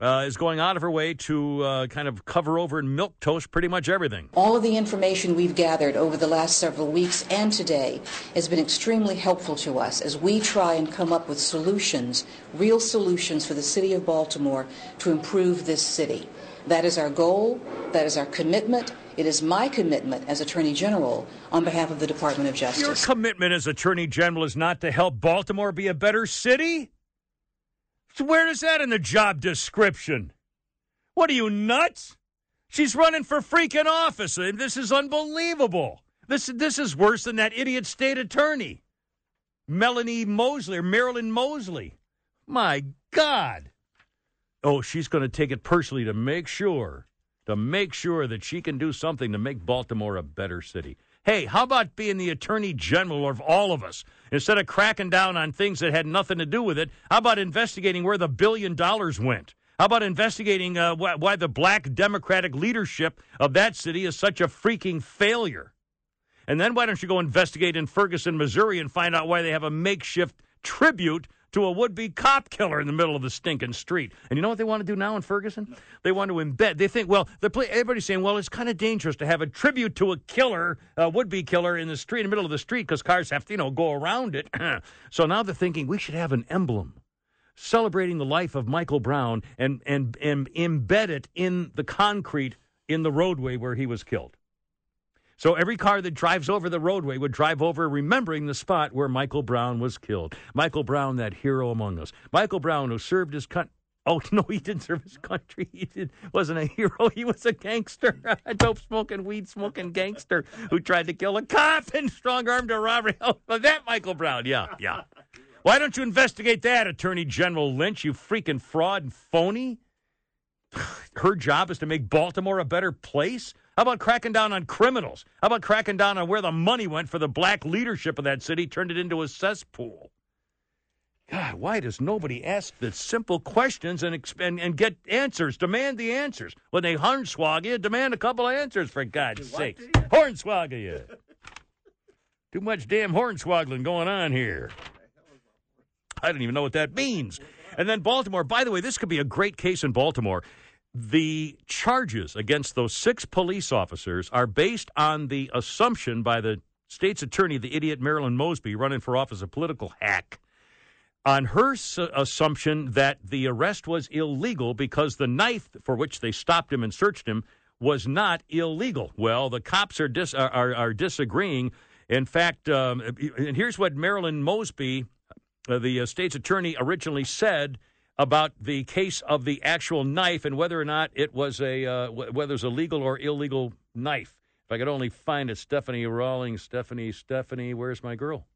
uh, is going out of her way to uh, kind of cover over and milk toast pretty much everything.
All of the information we've gathered over the last several weeks and today has been extremely helpful to us as we try and come up with solutions, real solutions for the city of Baltimore to improve this city. That is our goal, that is our commitment. It is my commitment as Attorney General on behalf of the Department of Justice.
Your commitment as attorney general is not to help Baltimore be a better city. So where is that in the job description? What are you nuts? She's running for freaking office, and this is unbelievable. This this is worse than that idiot state attorney, Melanie Mosley or Marilyn Mosley. My God. Oh, she's going to take it personally to make sure, to make sure that she can do something to make Baltimore a better city. Hey, how about being the attorney general of all of us? Instead of cracking down on things that had nothing to do with it, how about investigating where the billion dollars went? How about investigating uh, why, why the black Democratic leadership of that city is such a freaking failure? And then why don't you go investigate in Ferguson, Missouri, and find out why they have a makeshift tribute to a would-be cop killer in the middle of the stinking street. And you know what they want to do now in Ferguson? They want to embed. They think, well, the pla- everybody's saying, well, it's kind of dangerous to have a tribute to a killer, a would-be killer, in the street, in the middle of the street, because cars have to, you know, go around it. so now they're thinking we should have an emblem celebrating the life of Michael Brown and and and embed it in the concrete in the roadway where he was killed. So every car that drives over the roadway would drive over remembering the spot where Michael Brown was killed. Michael Brown, that hero among us. Michael Brown, who served his country. Oh no, he didn't serve his country. He did, wasn't a hero. He was a gangster, a dope smoking, weed smoking gangster who tried to kill a cop and strong armed a robbery. Oh, that Michael Brown. Yeah, yeah. Why don't you investigate that, Attorney General Lynch? You freaking fraud and phony. Her job is to make Baltimore a better place. How about cracking down on criminals? How about cracking down on where the money went for the black leadership of that city, turned it into a cesspool? God, why does nobody ask the simple questions and, and, and get answers? Demand the answers. When they hornswoggle you, demand a couple of answers, for God's sake. Hornswoggle you. Too much damn hornswoggling going on here. I don't even know what that means. And then Baltimore, by the way, this could be a great case in Baltimore. The charges against those six police officers are based on the assumption by the state's attorney, the idiot Marilyn Mosby, running for office, a political hack, on her assumption that the arrest was illegal because the knife for which they stopped him and searched him was not illegal. Well, the cops are dis- are, are, are disagreeing. In fact, um, and here's what Marilyn Mosby, uh, the uh, state's attorney, originally said about the case of the actual knife and whether or not it was a uh, wh- whether it's a legal or illegal knife. If I could only find it, Stephanie Rawlings, Stephanie, Stephanie, where's my girl?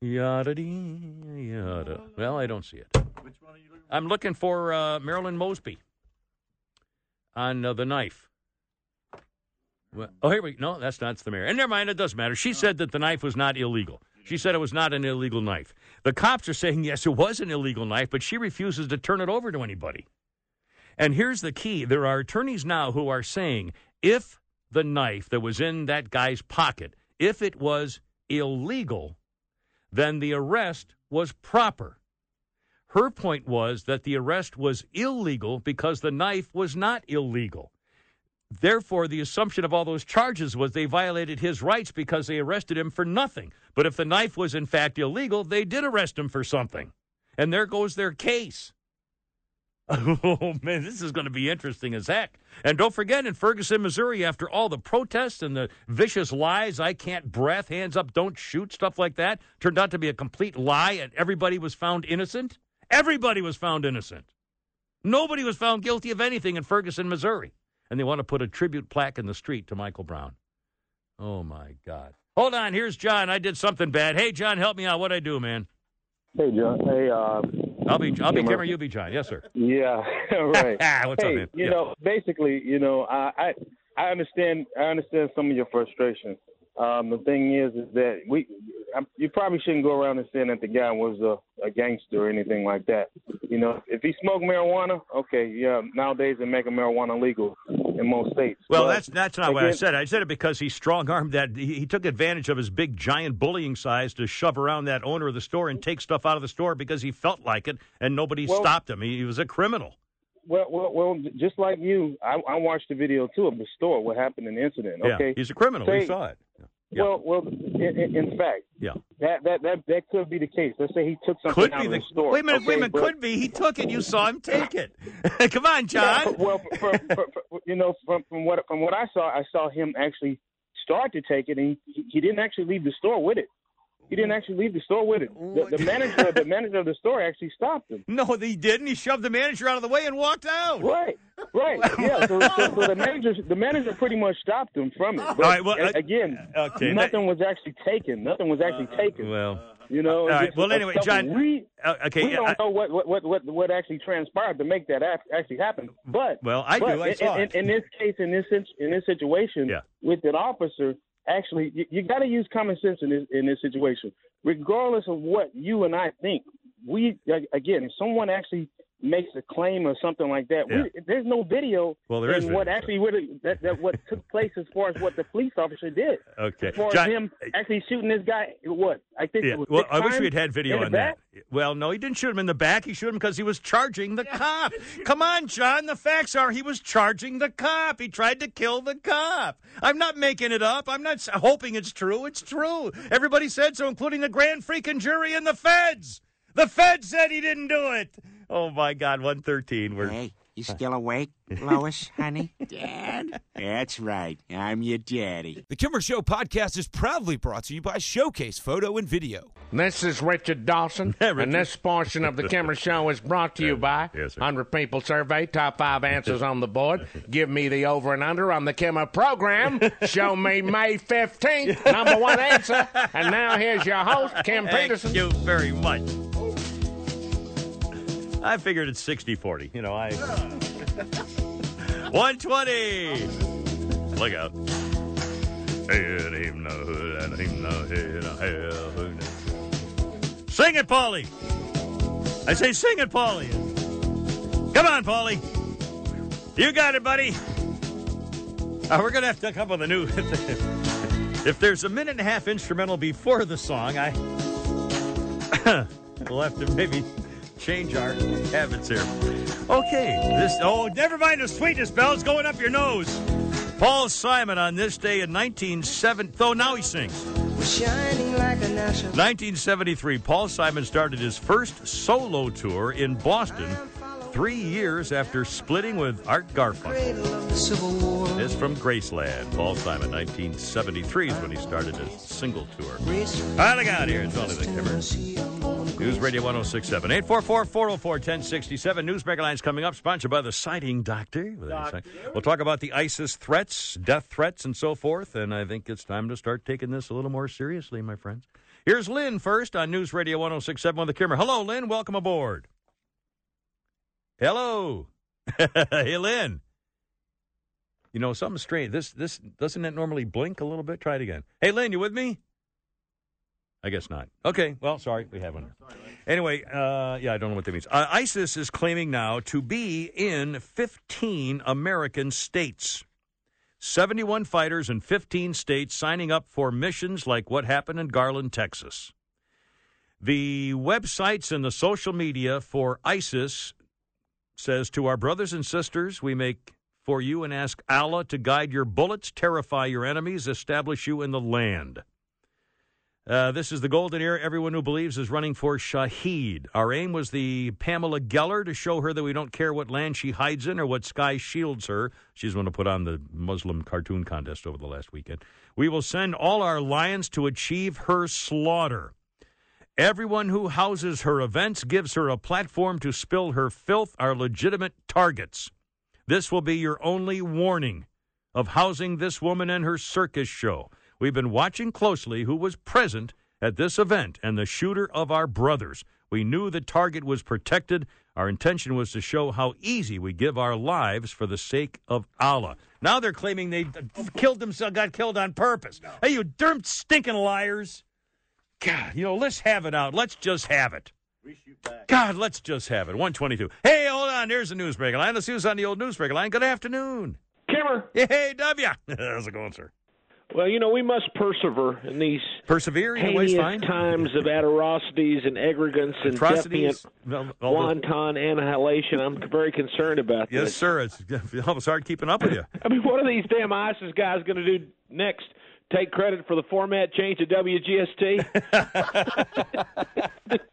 Yada dee, yada. Well, I don't see it.
Which one are you looking
I'm looking for uh, Marilyn Mosby on uh, the knife. Well, oh, here we No, that's not the mayor. And never mind, it doesn't matter. She said that the knife was not illegal. She said it was not an illegal knife. The cops are saying, yes, it was an illegal knife, but she refuses to turn it over to anybody. And here's the key there are attorneys now who are saying if the knife that was in that guy's pocket, if it was illegal, then the arrest was proper. Her point was that the arrest was illegal because the knife was not illegal. Therefore, the assumption of all those charges was they violated his rights because they arrested him for nothing. But if the knife was in fact illegal, they did arrest him for something. And there goes their case. Oh, man, this is going to be interesting as heck. And don't forget, in Ferguson, Missouri, after all the protests and the vicious lies, I can't breath, hands up, don't shoot, stuff like that, turned out to be a complete lie, and everybody was found innocent. Everybody was found innocent. Nobody was found guilty of anything in Ferguson, Missouri. And they want to put a tribute plaque in the street to Michael Brown. Oh, my God. Hold on, here's John. I did something bad. Hey, John, help me out. What'd I do, man?
Hey, John. Hey, uh,
I'll be I'll be.
Kimmer,
you be John. Yes, sir.
Yeah, right.
What's
hey,
up, man?
You
Yeah.
know, basically, you know, I, I I understand I understand some of your frustration. Um, the thing is, is that we I, you probably shouldn't go around and saying that the guy was a, a gangster or anything like that. You know, if he smoked marijuana, okay, yeah. Nowadays they're making marijuana legal in most states.
Well,
But
that's that's not what I said. I said it because he strong armed that he, he took advantage of his big giant bullying size to shove around that owner of the store and take stuff out of the store because he felt like it and nobody
Well-
stopped him. He, he was a criminal.
Well, well, well, just like you, I, I watched the video too of the store. What happened in the incident?
Yeah,
Okay,
he's a criminal. we
Say-
saw it. Yeah.
Well, well, in, in- fact,
Yeah.
that, that that that could be the case. Let's say he took something
Could
out of
the
the store.
wait a minute. wait a minute.
but-
Could be. He took it. You saw him take it. Come on,
Yeah,
John.
well, from, from, from, you know, from from what from what I saw, I saw him actually start to take it, and he, he didn't actually leave the store with it. He didn't actually leave the store with it. The, the manager, the manager of the store, actually stopped him.
No, he didn't. He shoved the manager out of the way and walked out.
Right, right, yeah. So, so, so the manager, the manager pretty much stopped him from it. But
All right, well,
a-
uh,
again,
okay,
nothing was actually taken. Nothing was actually taken.
Well,
You know.
All right, well, anyway, John-
We,
uh, okay,
we
yeah,
don't
I-
know what, what what what actually transpired to make that actually happen. But
Well, I
but
do. I
in,
saw
in,
it.
in this case, in this in this situation,
Yeah.
with an officer, actually, you, you got to use common sense in this in this situation, regardless of what you and I think. We again, if someone actually makes a claim or something like that, we, there's no video
Well, there is
in what
video.
actually what that, that what took place as far as what the police officer did.
Okay,
As far
John-
as him actually shooting this guy, what I think
Yeah.
it was.
Well, I wish we had had video
in
on that. Well, no, he didn't shoot him in the back. He shot him because he was charging the cop. Come on, John. The facts are he was charging the cop. He tried to kill the cop. I'm not making it up. I'm not hoping it's true. It's true. Everybody said so, including the grand freaking jury and the feds. The feds said he didn't do it. Oh my God, 113. We're
Hey, you still awake, Lois, honey? Dad? That's right. I'm your daddy.
The Kimmer Show podcast is proudly brought to you by Showcase Photo and Video.
This is Richard Dawson, and this portion of the Kimmer Show is brought to you by 100 People Survey, top five answers on the board. Give me the over and under on the Kimmer program. Show me May 15th, number one answer. And now here's your host, Kim Peterson.
Thank you very much. I figured it's 60 40. You know, I. 120. Look out. Sing it, Paulie. I say sing it, Paulie. Come on, Paulie. You got it, buddy. Uh, we're going to have to come up with a new. if there's a minute and a half instrumental before the song, I. we'll have to maybe change our habits here. Okay, this. Oh, never mind the sweetness bells going up your nose. Paul Simon on this day in 1970. Oh, now he sings.
Shining like a national.
1973, Paul Simon started his first solo tour in Boston three years after splitting with Art Garfunkel. This from Graceland. Paul Simon, 1973 is when he started his single tour. All look out here. It's only the Kimmer. News Radio 1067. 844 404 1067. Newsmaker Line's coming up, sponsored by the Sighting Doctor. We'll talk about the ISIS threats, death threats, and so forth. And I think it's time to start taking this a little more seriously, my friends. Here's Lynn first on News Radio 1067 with the Kimmer. Hello, Lynn. Welcome aboard. Hello. hey, Lynn. You know, something strange. This this doesn't it normally blink a little bit? Try it again. Hey, Lynn, you with me? I guess not. Okay. Well, sorry, we have one. Anyway, uh, yeah, I don't know what that means. Uh, ISIS is claiming now to be in 15 American states. 71 fighters in 15 states signing up for missions like what happened in Garland, Texas. The websites and the social media for ISIS says to our brothers and sisters, we make for you and ask Allah to guide your bullets, terrify your enemies, establish you in the land. Uh, this is the golden era everyone who believes is running for Shahid. Our aim was the Pamela Geller to show her that we don't care what land she hides in or what sky shields her. She's going to put on the Muslim cartoon contest over the last weekend. We will send all our lions to achieve her slaughter. Everyone who houses her events gives her a platform to spill her filth are legitimate targets. This will be your only warning of housing this woman and her circus show. We've been watching closely who was present at this event and the shooter of our brothers. We knew the target was protected. Our intention was to show how easy we give our lives for the sake of Allah. Now they're claiming they killed themselves, got killed on purpose. Hey, you darn stinking liars! God, you know, let's have it out. Let's just have it. God, let's just have it. 122. Hey, hold on. There's the newsmaker line. Let's see who's on the old newsmaker line. Good afternoon.
Kimmer.
Hey, W. How's it going, sir?
Well, you know, we must persevere in these
persevere in ways
heinous
fine.
times of atrocities and egregance and
Atrocities,
defiant
well, all the-
wanton annihilation. I'm very concerned about that.
Yes,
this.
sir. It's almost hard keeping up with you.
I mean, what are these damn ISIS guys going to do next? Take credit for the format change to WGST?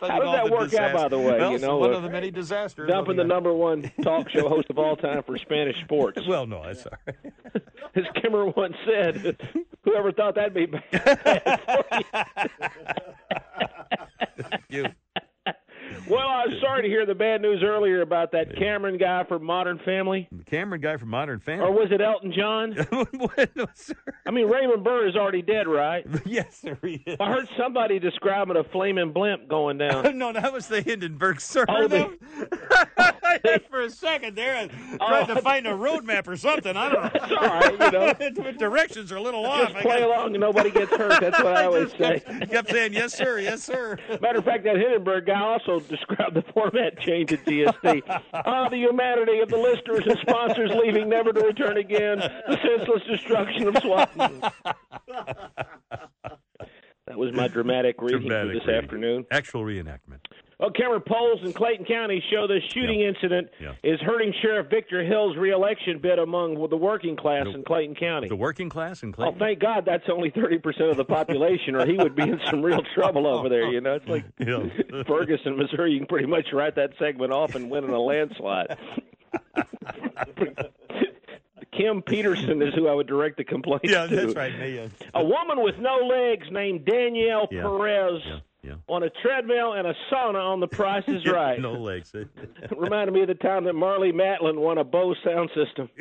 How does that work out, by the way?
Well,
you know,
one
uh,
of the many disasters.
dumping the number one talk show host of all time for Spanish sports.
Well, no, that's all right.
As Kimmer once said, whoever thought that'd be bad.
you.
Well, I was sorry to hear the bad news earlier about that Cameron guy from Modern Family.
The Cameron guy from Modern Family.
Or was it Elton John? I mean, Raymond Burr is already dead, right?
yes, sir, he is.
I heard somebody describing a flaming blimp going down.
no, that was the Hindenburg server.
Oh,
though. For a second there, I tried to oh. find a road map or something. I don't know.
It's all right, you know.
Directions are a little off.
Just
I
play
got-
along and nobody gets hurt. That's what I always say.
kept, kept saying, yes, sir, yes, sir.
Matter of fact, that Hindenburg guy also described the format change at GST. Ah, the humanity of the listeners and sponsors leaving never to return again. The senseless destruction of SWAT. That was my dramatic reading
Dramatic
for this
reading.
afternoon.
Actual reenactment.
Well, Cameron polls in Clayton County show the shooting incident
Yeah.
is hurting Sheriff Victor Hill's reelection bid among the working class in Clayton County.
The working class in
oh,
Clayton.
Oh, thank God that's only 30% of the population, or he would be in some real trouble over there. You know, it's like
Yeah.
Ferguson, Missouri. You can pretty much write that segment off and win in a landslide. Kim Peterson is who I would direct the complaint
Yeah,
to.
that's right. Me,
A woman with no legs named Danielle
Yeah.
Perez
yeah.
On a treadmill and a sauna on The Price is Right.
no legs.
Reminded me of the time that Marlee Matlin won a Bose sound system.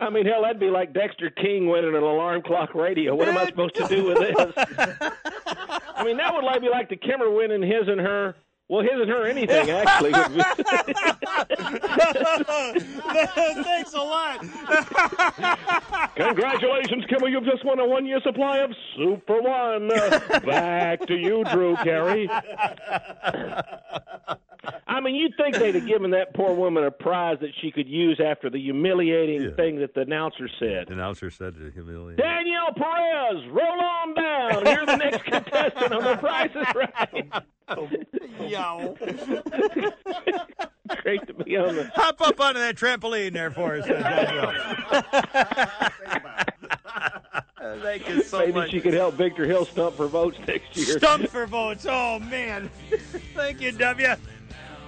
I mean, hell, that'd be like Dexter King winning an alarm clock radio. What am I supposed to do with this? I mean, that would like be like the Kimmer winning his and her. Well, his and her anything actually.
Thanks a lot.
Congratulations, Kimmer! You've just won a one-year supply of Super One. Back to you, Drew Carey. I mean, you'd think they'd have given that poor woman a prize that she could use after the humiliating thing that the announcer said.
The announcer said to humiliate.
Danielle Perez, roll on down. You're the next contestant on The Price is Right.
Yo.
Great to be on the.
Hop up onto that trampoline there for us. Thank you so much.
Maybe
much.
she could help Victor Hill stump for votes next year.
Stump for votes. Oh, man. Thank you, W.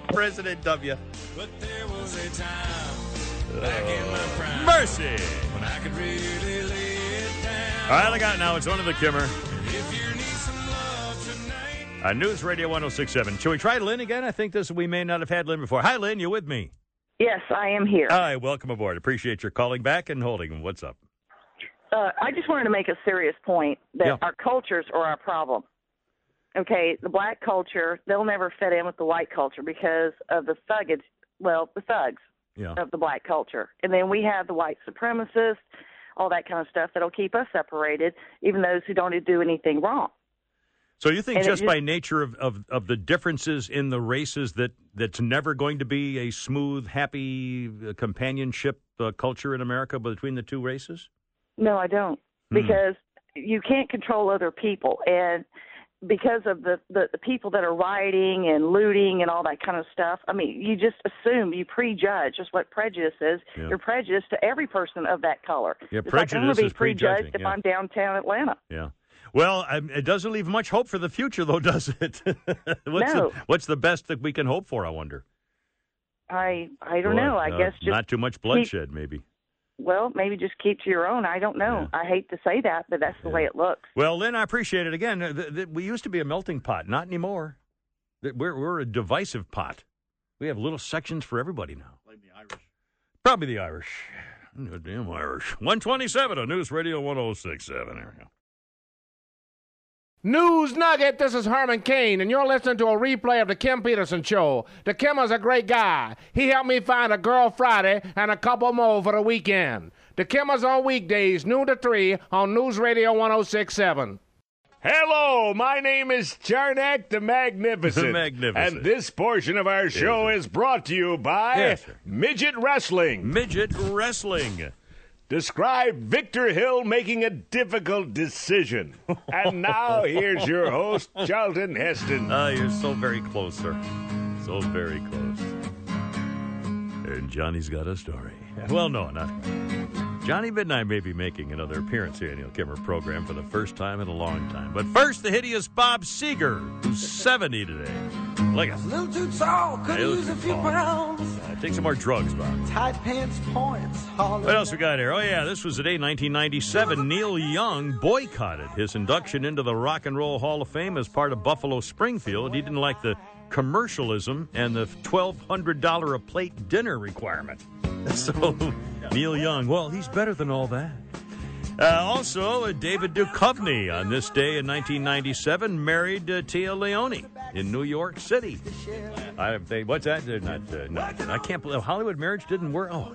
President W.
But there was a time back in my oh. prime
Mercy.
when I could really lay it down.
All right, I got now. It's one of the Kimmer. Uh, News Radio 1067. Should we try Lynn again? I think this we may not have had Lynn before. Hi, Lynn. You with me?
Yes, I am here.
Hi, welcome aboard. Appreciate your calling back and holding. What's up?
Uh, I just wanted to make a serious point that
Yeah.
our cultures are our problem. Okay, the black culture, they'll never fit in with the white culture because of the thuggage, well, the thugs
Yeah.
of the black culture. And then we have the white supremacists, all that kind of stuff that'll keep us separated, even those who don't do anything wrong.
So you think
And
just
just-
by nature of, of, of the differences in the races that that's never going to be a smooth, happy uh, companionship uh, culture in America between the two races?
No, I don't.
Hmm.
Because you can't control other people, and because of the, the the people that are rioting and looting and all that kind of stuff. I mean, you just assume you prejudge. Just what prejudice is.
Yeah.
You're prejudiced to every person of that color.
Yeah,
It's like I'm
prejudice
gonna be
is prejudging,
prejudged if
yeah.
I'm downtown Atlanta.
Yeah. Well, um, it doesn't leave much hope for the future, though, does it? what's,
No.
the, what's the best that we can hope for, I wonder?
I I don't
Boy,
know. I
uh,
guess just
Not too much
keep-
bloodshed, maybe.
well, maybe just keep to your own. I don't know. I hate to say that, but that's the way it looks.
Well, Lynn, I appreciate it. Again, uh, th- th- we used to be a melting pot, not anymore. Th- We're, we're a divisive pot. We have little sections for everybody now. Blame the Irish. Probably the Irish. The damn Irish. 127 on News Radio 1067. There we go.
News Nugget, this is Herman Cain, and you're listening to a replay of The Kim Peterson Show. The Kim is a great guy. He helped me find a girl Friday and a couple more for the weekend. The Kim is on weekdays, noon to 3 on News Radio 1067.
Hello, my name is Charnak the Magnificent.
The Magnificent.
And this portion of our show is brought to you by
Yes.
Midget Wrestling.
Midget Wrestling.
Describe Victor Hill making a difficult decision. and now here's your host, Charlton Heston.
Ah, you're so very close, sir. So very close. And Johnny's got a story. Well, no, not. Johnny Midnight may be making another appearance here in the Neil Kimmer program for the first time in a long time. But first, the hideous Bob Seger, who's 70 today. Look at
A little too tall, could use a few
Paul.
pounds.
uh, Take some more drugs, Bob.
Tight pants points.
What else we got here? Oh, yeah, this was the day 1997. Neil Young boycotted his induction into the Rock and Roll Hall of Fame as part of Buffalo Springfield. He didn't like the commercialism and the $1,200 a plate dinner requirement. So, Neil Young, well, he's better than all that. Uh, also, uh, David Duchovny on this day in 1997 married uh, Téa Leoni in New York City. I, they, what's that? They're not, uh, not. I can't believe Hollywood marriage didn't work. Oh,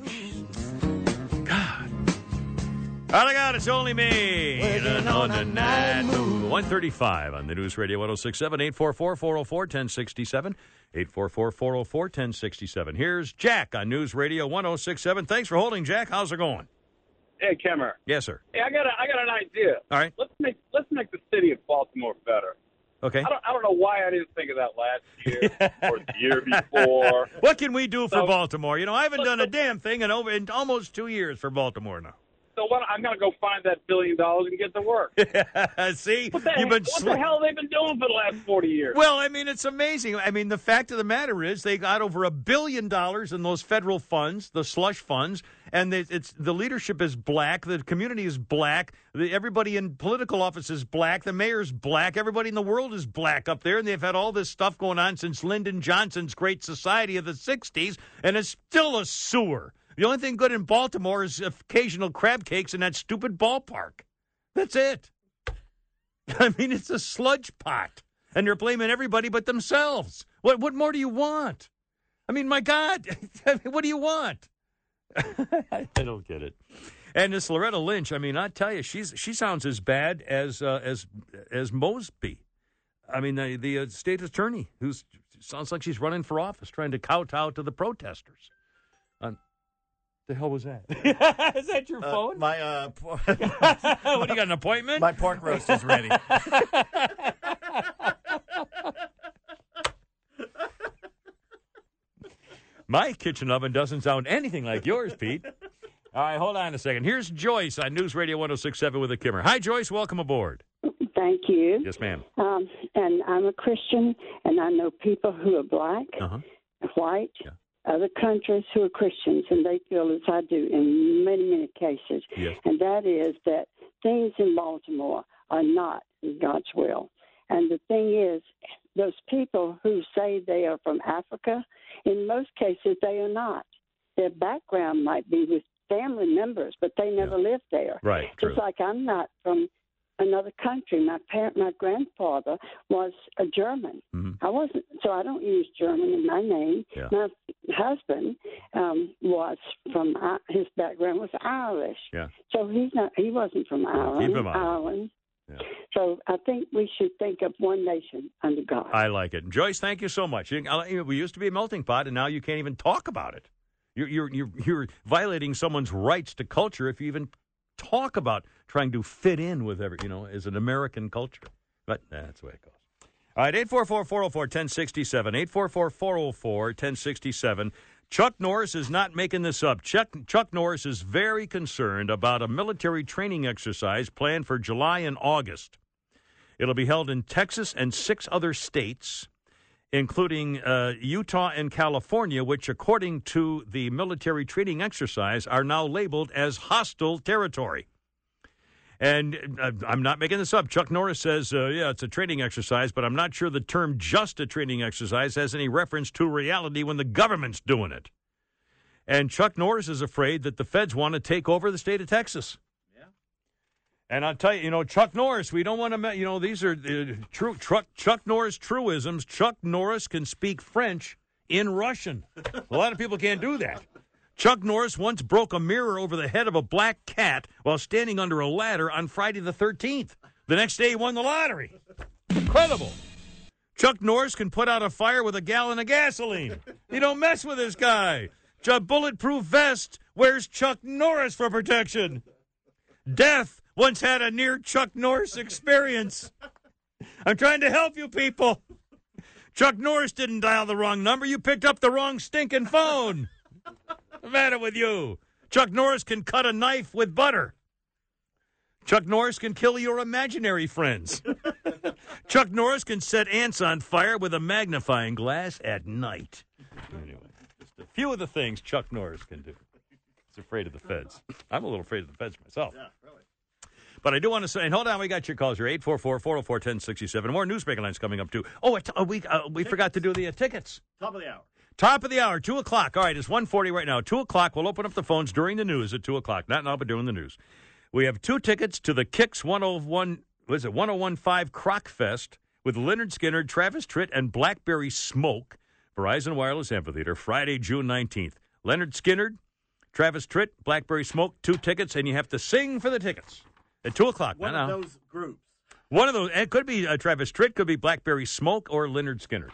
All I got, it's only me.
Working
on
on
the
a
night
night
move.
move.
135 on the News Radio 1067 844 404 1067. 844 404 1067. Here's Jack on News Radio 1067. Thanks for holding, Jack. How's it going?
Hey, Kimmer.
Yes, sir.
Hey, I got a, I got an idea.
All right.
Let's make let's make the city of Baltimore better.
Okay.
I don't I don't know why I didn't think of that last year or the year before.
What can we do for
So-
Baltimore? You know, I haven't done a damn thing in over in almost two years for Baltimore now.
So what, I'm gonna go find that billion dollars and get to work.
See,
What the,
you've been
what
sli-
the hell have they been doing for the last forty years?
Well, I mean, it's amazing. I mean, the fact of the matter is, they got over a billion dollars in those federal funds, the slush funds, and they, it's the leadership is black, the community is black, the, everybody in political office is black, the mayor's black, everybody in the world is black up there, and they've had all this stuff going on since Lyndon Johnson's Great Society of the '60s, and it's still a sewer. The only thing good in Baltimore is occasional crab cakes in that stupid ballpark. That's it. I mean, it's a sludge pot, and they're blaming everybody but themselves. What what more do you want? I mean, my God, I mean, what do you want? I don't get it. And this Loretta Lynch, I mean, I tell you, she's she sounds as bad as uh, as as Mosby. I mean, the the uh, state attorney who sounds like she's running for office, trying to kowtow to the protesters. The hell was that? is that your phone?
My uh,
what do you got? An appointment?
My pork roast is ready.
My kitchen oven doesn't sound anything like yours, Pete. All right, hold on a second. Here's Joyce on News Radio 1067 with a Kimmer. Hi, Joyce. Welcome aboard.
Thank you.
Yes, ma'am.
Um, and I'm a Christian, and I know people who are black,
Uh-huh.
white, other countries who are Christians, and they feel as I do in many, many cases.
Yes.
And that is that things in Baltimore are not God's will. And the thing is, those people who say they are from Africa, in most cases, they are not. Their background might be with family members, but they never lived there.
Right,
Just like I'm not from another country. My parent, my grandfather was a German. I wasn't, so I don't use German in my name.
Yeah.
My husband um, was from I- his background was Irish.
Yeah.
So he's not. He wasn't from Ireland.
keep him out.
Ireland. So I think we should think of one nation under God.
I like it. Joyce, thank you so much. We used to be a melting pot, and now you can't even talk about it. You're, you're, you're, you're violating someone's rights to culture if you even talk about trying to fit in with every, you know, as an American culture. But that's the way it goes. All right, 844 404 1067. 844 404 1067. Chuck Norris is not making this up. Chuck, Chuck Norris is very concerned about a military training exercise planned for July and August. It'll be held in Texas and six other states, including uh, Utah and California, which, according to the military training exercise, are now labeled as hostile territory. And uh, I'm not making this up. Chuck Norris says, uh, yeah, it's a training exercise, but I'm not sure the term just a training exercise has any reference to reality when the government's doing it. And Chuck Norris is afraid that the feds want to take over the state of Texas. And I'll tell you, you know, Chuck Norris, we don't want to, you know, these are uh, true Chuck, Chuck Norris truisms. Chuck Norris can speak French in Russian. a lot of people can't do that. Chuck Norris once broke a mirror over the head of a black cat while standing under a ladder on Friday the 13th. The next day, he won the lottery. Incredible. Chuck Norris can put out a fire with a gallon of gasoline. You don't mess with this guy. A bulletproof vest. Where's Chuck Norris for protection? Death once had a near Chuck Norris experience. I'm trying to help you people. Chuck Norris didn't dial the wrong number. You picked up the wrong stinking phone. What's the matter with you? Chuck Norris can cut a knife with butter. Chuck Norris can kill your imaginary friends. Chuck Norris can set ants on fire with a magnifying glass at night. Anyway, just a few of the things Chuck Norris can do. He's afraid of the feds. I'm a little afraid of the feds myself. Yeah, really. But I do want to say, and hold on, we got your calls here 844 404 1067. More newsmaker lines coming up, too. Oh, uh, we, uh, we forgot to do the uh, tickets.
Top of the hour.
Top of the hour, 2 o'clock. All right, it's 140 right now. 2 o'clock, we'll open up the phones during the news at 2 o'clock. Not now, but during the news. We have two tickets to the Kicks 101, what is it, 1015 Croc Fest with Lynyrd Skynyrd, Travis Tritt, and Blackberry Smoke, Verizon Wireless Amphitheater, Friday, June 19th. Lynyrd Skynyrd, Travis Tritt, Blackberry Smoke, two tickets, and you have to sing for the tickets at 2 o'clock.
One
Not
of
now.
those groups.
One of those. It could be uh, Travis Tritt, could be Blackberry Smoke, or Lynyrd Skynyrd.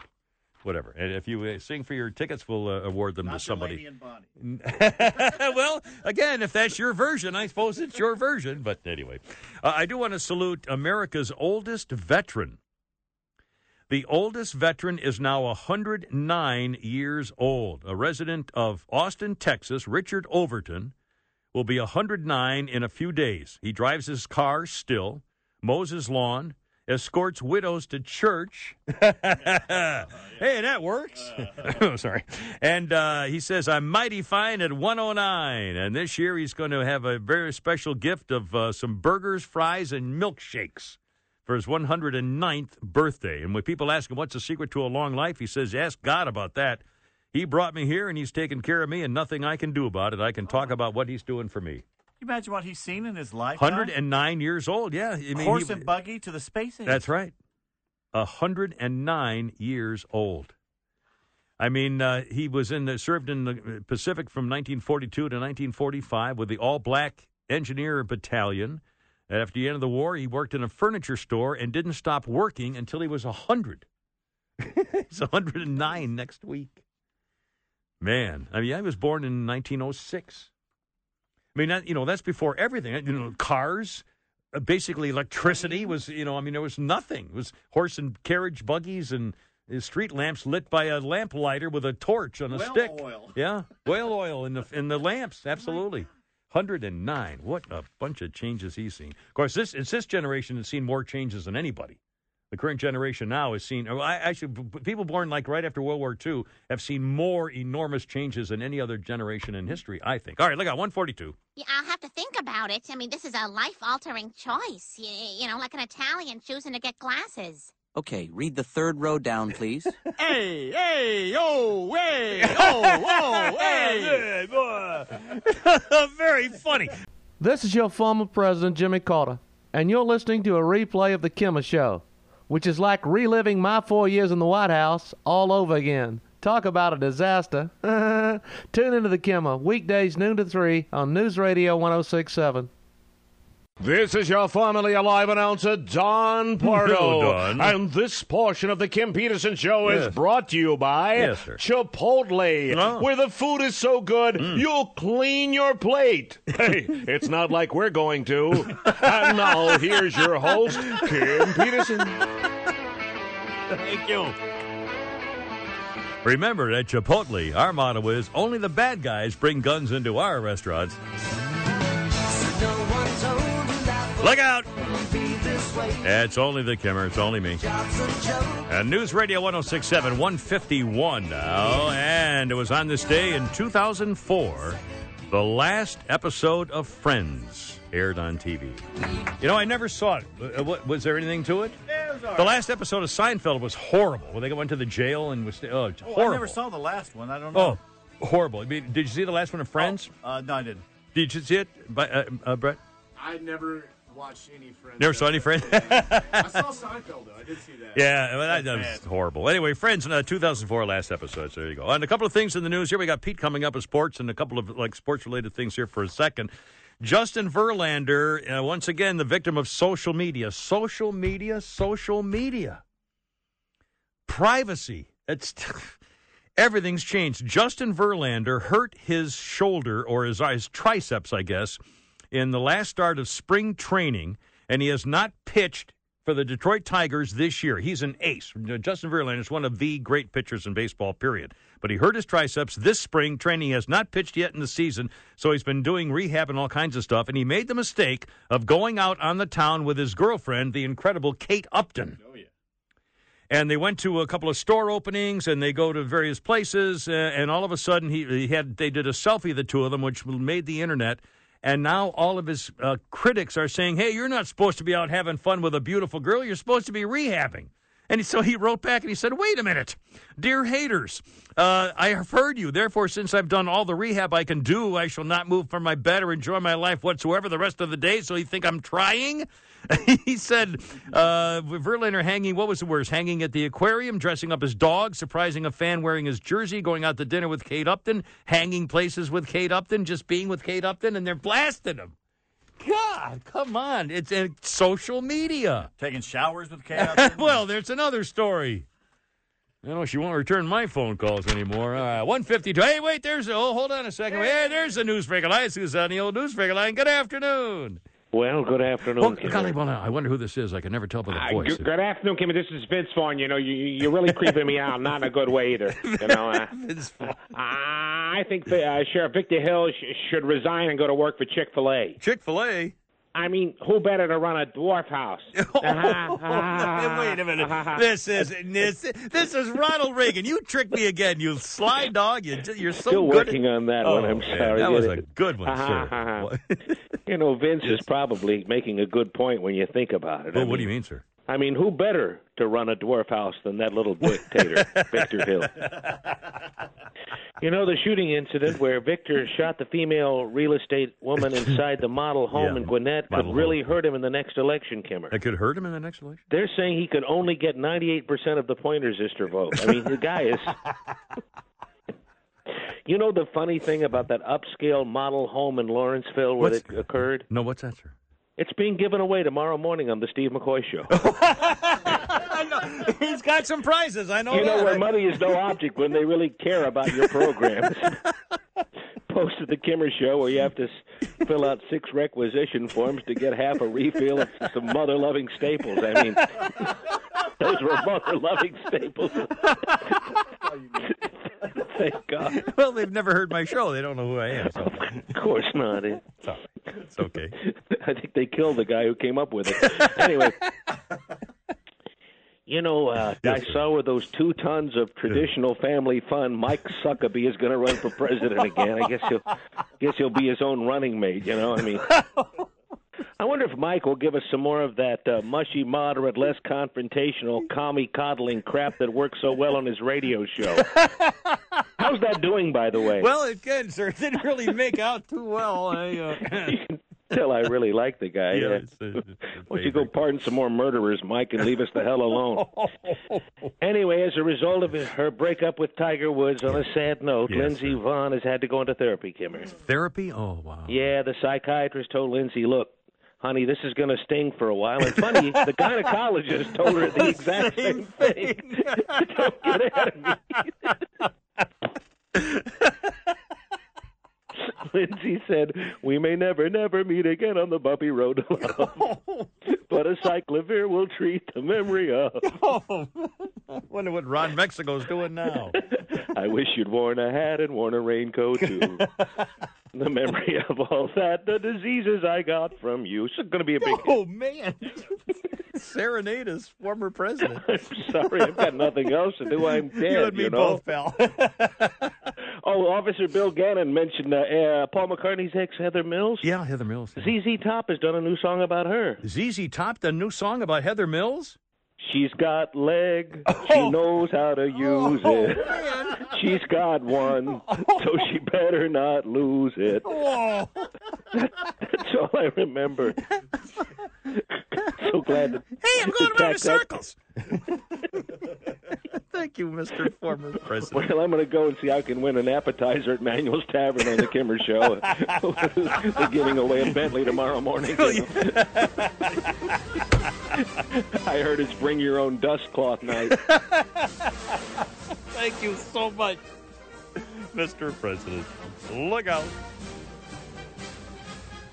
Whatever. And if you uh, sing for your tickets, we'll uh, award them to somebody. well, again, if that's your version, I suppose it's your version. But anyway, uh, I do want to salute America's oldest veteran. The oldest veteran is now 109 years old. A resident of Austin, Texas, Richard Overton, will be 109 in a few days. He drives his car still, mows his lawn, escorts widows to church. hey, that works. oh, sorry. And uh, he says, I'm mighty fine at 109. And this year he's going to have a very special gift of uh, some burgers, fries, and milkshakes for his 109th birthday. And when people ask him what's the secret to a long life, he says, Ask God about that. He brought me here and he's taken care of me, and nothing I can do about it. I can talk about what he's doing for me.
Can you imagine what he's seen in his life?
109 years old, yeah. I mean,
Horse
he-
and buggy to the space age.
That's right. 109 years old. I mean, uh, he was in the, served in the Pacific from 1942 to 1945 with the All Black Engineer Battalion. And after the end of the war, he worked in a furniture store and didn't stop working until he was 100. He's 109 next week. Man, I mean, I was born in 1906. I mean, that, you know, that's before everything. You know, cars, uh, basically electricity was, you know, I mean, there was nothing. It was horse and carriage buggies and uh, street lamps lit by a lamp lighter with a torch on a
Whale
stick.
oil.
Yeah, whale oil in the in the lamps. Absolutely. 109. What a bunch of changes he's seen. Of course, this it's this generation that's seen more changes than anybody. The current generation now has seen, oh, I, actually, b- b- people born like right after World War II have seen more enormous changes than any other generation in history, I think. All right, look at 142.
Yeah, I'll have to think about it. I mean, this is a life-altering choice. You, you know, like an Italian choosing to get glasses.
Okay, read the third row down, please.
hey, hey, oh, hey, oh, oh, hey.
Very funny.
This is your former president, Jimmy Carter, and you're listening to a replay of The Kimmer Show, which is like reliving my four years in the White House all over again. Talk about a disaster. Tune into The Kimmer, weekdays noon to 3 on News Radio 1067.
This is your formerly alive announcer, Don Pardo.
Hello, Don.
And this portion of the Kim Peterson Show
Yes.
is brought to you by
Yes.
Chipotle,
Oh.
where the food is so good, mm. you'll clean your plate. Hey, it's not like we're going to. and now, here's your host, Kim Peterson.
Thank you. Remember, at Chipotle, our motto is only the bad guys bring guns into our restaurants. Look out! It's only the Kimmer. It's only me. And News Radio 1067, 151 now. And it was on this day in 2004, the last episode of Friends aired on TV. You know, I never saw it. Uh, Was there anything to it? The last episode of Seinfeld was horrible. When they went to the jail and was oh, it's
Oh,
horrible.
I never saw the last one. I don't know.
Oh, horrible. I mean, did you see the last one of Friends?
Uh, no, I didn't.
Did you see it, But, uh, uh, Brett?
I never watched any Friends.
Never saw any Friends?
I saw Seinfeld though. I did see that.
Yeah, well, that, that was horrible. Anyway, Friends, uh, 2004 last episode. So there you go. And a couple of things in the news here. We got Pete coming up with sports and a couple of like sports related things here for a second. Justin Verlander, uh, once again, the victim of social media. Social media, social media. Privacy. It's everything's changed. Justin Verlander hurt his shoulder or his, his triceps, I guess, in the last start of spring training, and he has not pitched for the Detroit Tigers this year. He's an ace. Justin Verlander is one of the great pitchers in baseball, period. But he hurt his triceps this spring training. He has not pitched yet in the season, so he's been doing rehab and all kinds of stuff. And he made the mistake of going out on the town with his girlfriend, the incredible Kate Upton Oh, yeah. and they went to a couple of store openings and they go to various places uh, and all of a sudden he, he had they did a selfie the two of them which made the internet and now all of his uh, critics are saying hey you're not supposed to be out having fun with a beautiful girl. You're supposed to be rehabbing and so he wrote back and he said wait a minute dear haters uh, i have heard you therefore since i've done all the rehab i can do i shall not move from my bed or enjoy my life whatsoever the rest of the day so you think i'm trying he said uh, Verlander hanging, what was the worst? Hanging at the aquarium, dressing up as dog, surprising a fan wearing his jersey, going out to dinner with Kate Upton, hanging places with Kate Upton, just being with Kate Upton, and they're blasting him. God, come on. It's, it's social media.
Taking showers with Kate Upton?
well, there's another story. I don't know she won't return my phone calls anymore. Uh, 152. Hey, wait, there's, oh, hold on a second. Hey, there's the newsbreaker line. Who's on the old newsbreaker line? Good afternoon.
Well, good afternoon. Kimmy.
golly, well, I wonder who this is. I can never tell by the
Uh,
voice.
good, good afternoon, Kimmy. This is Vince Vaughn. You know, you, you're really creeping me out, not in a good way either. You know, uh, I think the, uh, Sheriff Victor Hill sh- should resign and go to work for Chick Fil A.
Chick Fil A.
I mean, who better to run a dwarf house?
Wait a minute. This is this, this is Ronald Reagan. You tricked me again, you sly dog. You, you're so
Still
good.
working
at,
on that
oh,
one. I'm
man,
sorry.
That was a good one,
ha,
sir.
Uh-huh. you know, Vince is probably making a good point when you think about it.
Well,
I
what do you
mean-
mean, sir?
I mean, who better to run a dwarf house than that little dictator, Victor Hill? You know the shooting incident where Victor shot the female real estate woman inside the model home
Yeah,
in Gwinnett could
model
really hurt him in the next election, Kimmer.
That could hurt him in the next election.
They're saying he could only get 98% of the Pointer Sister vote. I mean, the guy is. You know the funny thing about that upscale model home in Lawrenceville where
What's-
it occurred?
No, what's that, sir?
It's being given away tomorrow morning on the Steve McCoy show.
He's got some prizes. I know
you know
that.
where money is no object when they really care about your programs. Post Posted the Kimmer show where you have to fill out six requisition forms to get half a refill of some mother-loving staples. I mean, those were mother-loving staples. Thank God.
well, they've never heard my show. They don't know who I am. So.
Of course not. It-
It's, all right. it's okay.
I think they killed the guy who came up with it. Anyway, you know, uh,
Yes,
I
sir.
saw with those two tons of traditional family fun, Mike Suckabee is going to run for president again. I guess he'll, guess he'll be his own running mate. You know, I mean. I wonder if Mike will give us some more of that uh, mushy, moderate, less confrontational, commie coddling crap that works so well on his radio show. How's that doing, by the way?
Well, again, sir, it didn't really make out too well. I, uh,
Tell I really like the guy.
Yeah, it's it's a
Why don't you go pardon some more murderers, Mike, and leave us the hell alone? anyway, as a result of her breakup with Tiger Woods, on a sad note,
Yes,
Lindsey Vonn has had to go into therapy, Kimmer.
Therapy? Oh, wow.
Yeah, the psychiatrist told Lindsay, look, honey, this is going to sting for a while. And funny, the gynecologist told her the exact same thing. Don't get ahead of me. Lindsay said, "We may never, never meet again on the bumpy road to love, but a cyclovir will treat the memory of."
Oh, wonder what Ron Mexico's doing now.
I wish you'd worn a hat and worn a raincoat too. the memory of all that, the diseases I got from you. It's going to be a big.
Oh man, serenade his former president.
I'm sorry, I've got nothing else to do. I'm dead.
you and me
know?
both, pal.
Oh, Officer Bill Gannon mentioned uh, uh, Paul McCartney's ex Heather Mills.
yeah, Heather Mills.
ZZ Top has done a new song about her.
ZZ Top, the new song about Heather Mills.
She's got leg. She knows how to use it. She's got one, so she better not lose it. That's all I remember. so glad to
Hey, I'm going around in
tack that-
circles. Thank you, Mr. Former President.
Well, I'm going to go and see how I can win an appetizer at Manuel's Tavern on the Kimmer Show. They're giving away a Bentley tomorrow morning. I heard it's bring your own dust cloth night.
Thank you so much, Mr. President. Look out.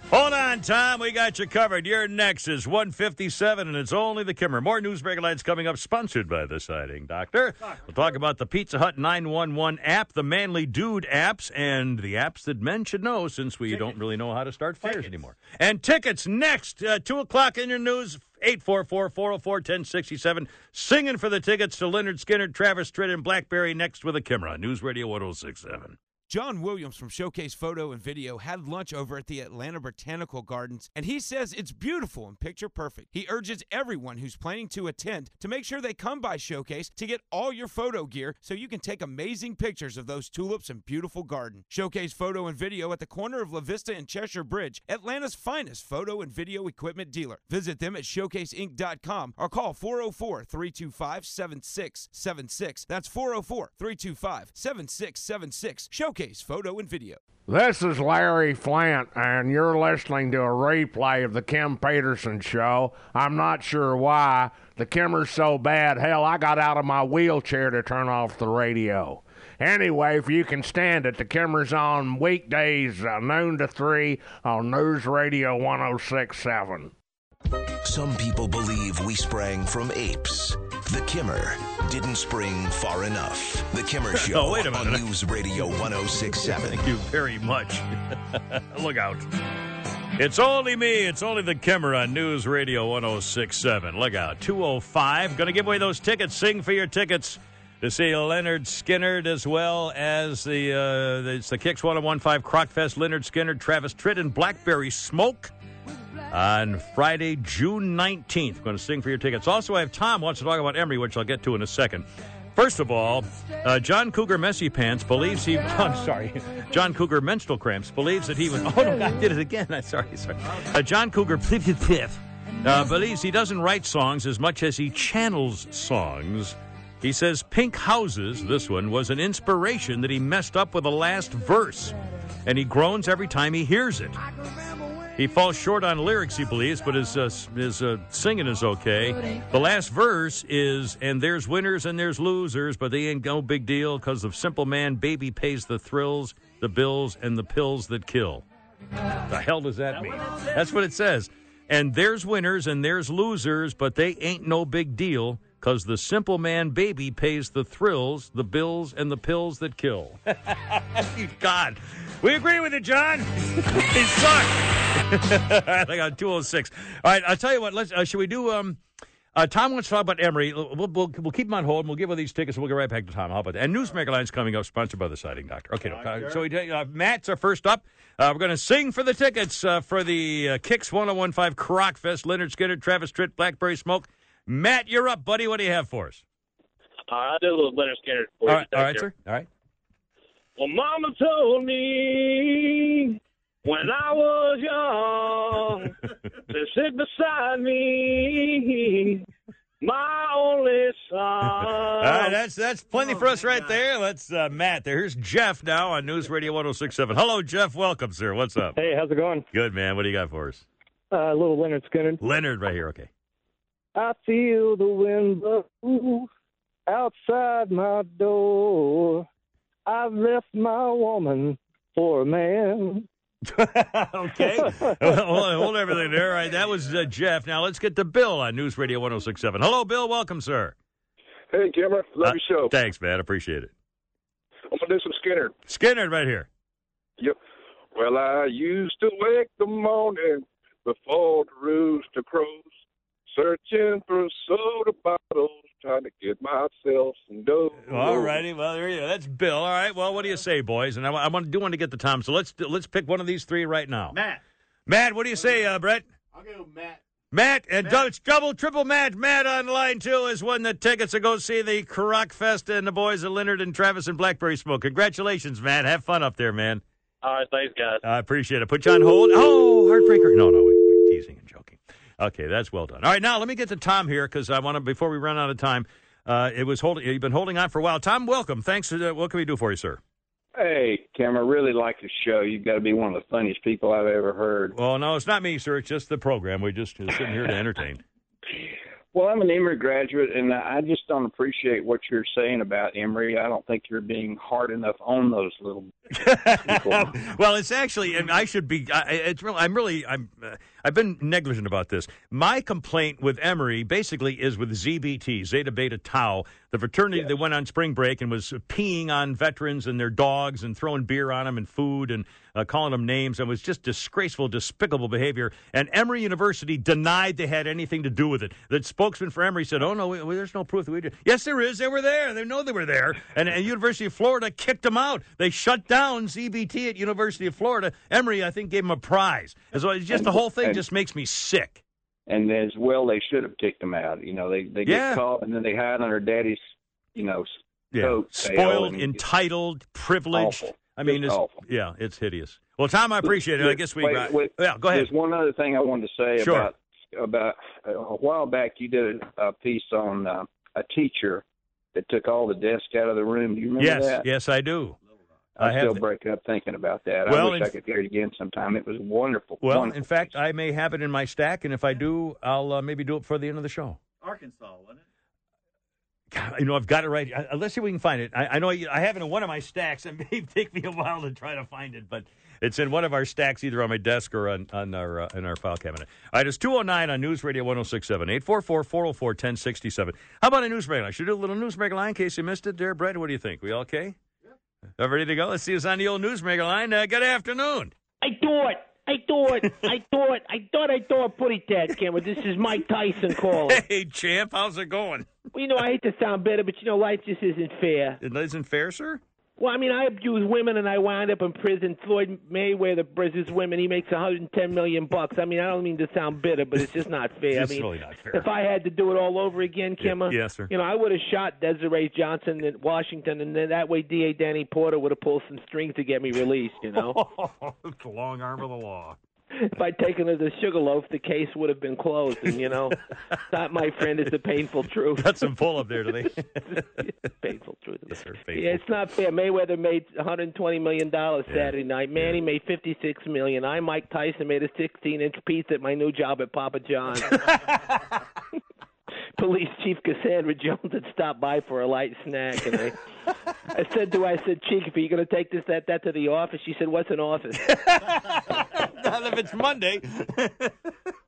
Hold on, Tom. We got you covered. Your next is 157, and it's only the Kimmer. More news break lines coming up, sponsored by the Siding Doctor. We'll talk about the Pizza Hut 911 app, the Manly Dude apps, and the apps that men should know since we don't really know how to start fires anymore. And tickets next, uh, 2 o'clock in your news. 844-404-1067. Singing for the tickets to Lynyrd Skynyrd, Travis Tritt, and Blackberry next with a Kimmer on News Radio 1067.
John Williams from Showcase Photo and Video had lunch over at the Atlanta Botanical Gardens, and he says it's beautiful and picture perfect. He urges everyone who's planning to attend to make sure they come by Showcase to get all your photo gear so you can take amazing pictures of those tulips and beautiful garden. Showcase Photo and Video at the corner of La Vista and Cheshire Bridge, Atlanta's finest photo and video equipment dealer. Visit them at showcaseinc.com or call 404 325 7676. That's 404 325 7676. Showcase Photo and Video.
This is Larry Flynt, and you're listening to a replay of the Kim Peterson show. I'm not sure why. The Kimmer's so bad, hell, I got out of my wheelchair to turn off the radio. Anyway, if you can stand it, the Kimmer's on weekdays, uh, noon to 3 on News Radio 1067.
Some people believe we sprang from apes. The Kimmer didn't spring far enough. The Kimmer Show
Oh, wait a
on
minute.
News Radio 1067.
Thank you very much. Look out. It's only me. It's only the Kimmer on News Radio 1067. Look out. 205. Going to give away those tickets. Sing for your tickets to see Lynyrd Skynyrd as well as the, uh, the, it's the Kicks 1015 Crockfest. Lynyrd Skynyrd, Travis Tritt, and Blackberry Smoke on Friday, June 19th. Going to sing for your tickets. Also, I have Tom wants to talk about Emory, which I'll get to in a second. First of all, uh, John Cougar Messy Pants believes he. I'm sorry. John Cougar Menstrual Cramps believes that he was. Oh, no, I did it again. I'm sorry. sorry. Uh, John Cougar uh, believes he doesn't write songs as much as he channels songs. He says Pink Houses, this one, was an inspiration that he messed up with the last verse. And he groans every time he hears it. He falls short on lyrics, he believes, but his uh, his uh, singing is okay. The last verse is, and there's winners and there's losers, but they ain't no big deal because of simple man, baby pays the thrills, the bills, and the pills that kill. The hell does that mean? That's what it says. And there's winners and there's losers, but they ain't no big deal because the simple man, baby pays the thrills, the bills, and the pills that kill. God. We agree with you, John. he sucked. I got 206. All right, I'll tell you what. Let's. Uh, should we do? Um, uh, Tom wants to talk about Emory. We'll, we'll, we'll keep him on hold. and We'll give away these tickets. and We'll get right back to Tom. How about that? And Newsmaker Line's coming up, sponsored by the Siding Doctor. Okay, no, uh, so we, uh, Matt's our first up. Uh, we're going to sing for the tickets uh, for the uh, Kicks 1015 Crockfest. Lynyrd Skynyrd, Travis Tritt, Blackberry Smoke. Matt, you're up, buddy. What do you have for us?
All right, I'll do a little Lynyrd Skynyrd for
All
you.
right, all right, sir. All right.
Well, Mama told me when I was young to sit beside me, my only son.
All right, that's that's plenty for us right there. Let's uh, Matt. There. Here's Jeff now on News Radio 1067. Hello, Jeff. Welcome, sir. What's up?
Hey, how's it going?
Good, man. What do you got for us?
Uh, little Lynyrd Skynyrd.
Leonard, right here. Okay.
I feel the wind blow outside my door. I've left my woman for a man.
okay. hold, hold everything there. All right, that was uh, Jeff. Now let's get to Bill on News Radio 1067. Hello, Bill. Welcome, sir.
Hey, Kimmer. Love
Uh,
your show.
Thanks, man. Appreciate it.
I'm going to do some Skynyrd.
Skynyrd, right here.
Yep. Well, I used to wake the morning before the rooster crows, searching for soda bottles, trying to get myself some dough.
All righty. Well, there you go. That's Bill. All right. Well, what do you say, boys? And I, I want to do want to get the time, So let's let's pick one of these three right now.
Matt.
Matt, what do you say, uh, Brett?
I'll go Matt.
Matt and dou- it's double triple match. Matt on line two has won the tickets to go see the Karak Fest and the boys of Leonard and Travis and Blackberry Smoke. Congratulations, Matt. Have fun up there, man.
All right, thanks, guys.
I appreciate it. Put you on hold. Oh, heartbreaker. No, no, we, we teasing and joking. Okay, that's well done. All right, now let me get to Tom here because I want to before we run out of time. Uh, it was holding. You've been holding on for a while. Tom, welcome. Thanks. For, uh, what can we do for you, sir?
Hey, Kim, I really like the show. You've got to be one of the funniest people I've ever heard.
Well, no, it's not me, sir. It's just the program. We're just sitting here to entertain.
Well, I'm an Emory graduate, and I just don't appreciate what you're saying about Emory. I don't think you're being hard enough on those little people.
well, it's actually, and I should be. I, it's really, I'm really, I'm, uh, I've been negligent about this. My complaint with Emory basically is with ZBT, Zeta Beta Tau, the fraternity that went on spring break and was peeing on veterans and their dogs and throwing beer on them and food and uh, calling them names. and was just disgraceful, despicable behavior. And Emory University denied they had anything to do with it. The spokesman for Emory said, "Oh no, we, we- there's no proof that we did." Yes, there is. They were there. They know they were there. And, and University of Florida kicked them out. They shut down ZBT at University of Florida. Emory, I think, gave them a prize. And so it's just the whole thing just makes me sick.
and as well, they should have kicked them out. You know, they they get
Yeah.
caught and then they hide under daddy's, you know,
Yeah,
coat.
spoiled, entitled, privileged.
Awful.
I mean, it's
awful.
yeah, it's hideous. Well, Tom, I appreciate it. I guess we.
Wait,
got-
wait.
yeah, go ahead.
There's one other thing I wanted to say
Sure.
about about a while back. You did a piece on uh, a teacher that took all the desks out of the room. Do you remember
Yes,
that?
yes, I do.
I,
I have
still
the-
break up thinking about that.
Well,
I wish
in-
I could hear it again sometime. It was wonderful.
Well,
wonderful.
in fact, I may have it in my stack, and if I do, I'll uh, maybe do it for the end of the show.
Arkansas, wasn't it?
God, you know, I've got it right. I, let's see if we can find it. I, I know I, I have it in one of my stacks. It may take me a while to try to find it, but it's in one of our stacks, either on my desk or on, on our uh, in our file cabinet. All right, it's 209 on News Radio 1067, 844 404 1067. How about a news break? I should do a little news break line in case you missed it there, Brett. What do you think? We all okay? Ready to go? Let's see who's on the old newsmaker line. Uh, good afternoon.
I thought, I thought, I thought, I thought, I thought, pretty dead, Cameron. This is Mike Tyson calling.
Hey, champ, how's it going?
Well, you know, I hate to sound bitter, but you know, life just isn't fair.
It isn't fair, sir?
Well, I mean, I abused women and I wind up in prison. Floyd Mayweather abuses women. He makes 110 million bucks. I mean, I don't mean to sound bitter, but it's just not fair.
It's
I mean,
really not fair.
If I had to do it all over again, Kimmer,
yes, sir.
You know, I would have shot Desiree Johnson in Washington, and then that way D.A. Danny Porter would have pulled some strings to get me released. You know, it's
the long arm of the law.
If I'd taken her to Sugarloaf, the case would have been closed. And you know, that, my friend, is the painful truth.
Got some pull up there, they?
painful truth.
Yes, sir.
Yeah, it's not fair. Mayweather made 120 million dollars Saturday night. Manny made 56 million. I, Mike Tyson, made a 16-inch pizza at my new job at Papa John's. Police Chief Cassandra Jones had stopped by for a light snack, and I, I said to her, I said, Chief, are you going to take this that that to the office? She said, What's an office?
Not if it's Monday.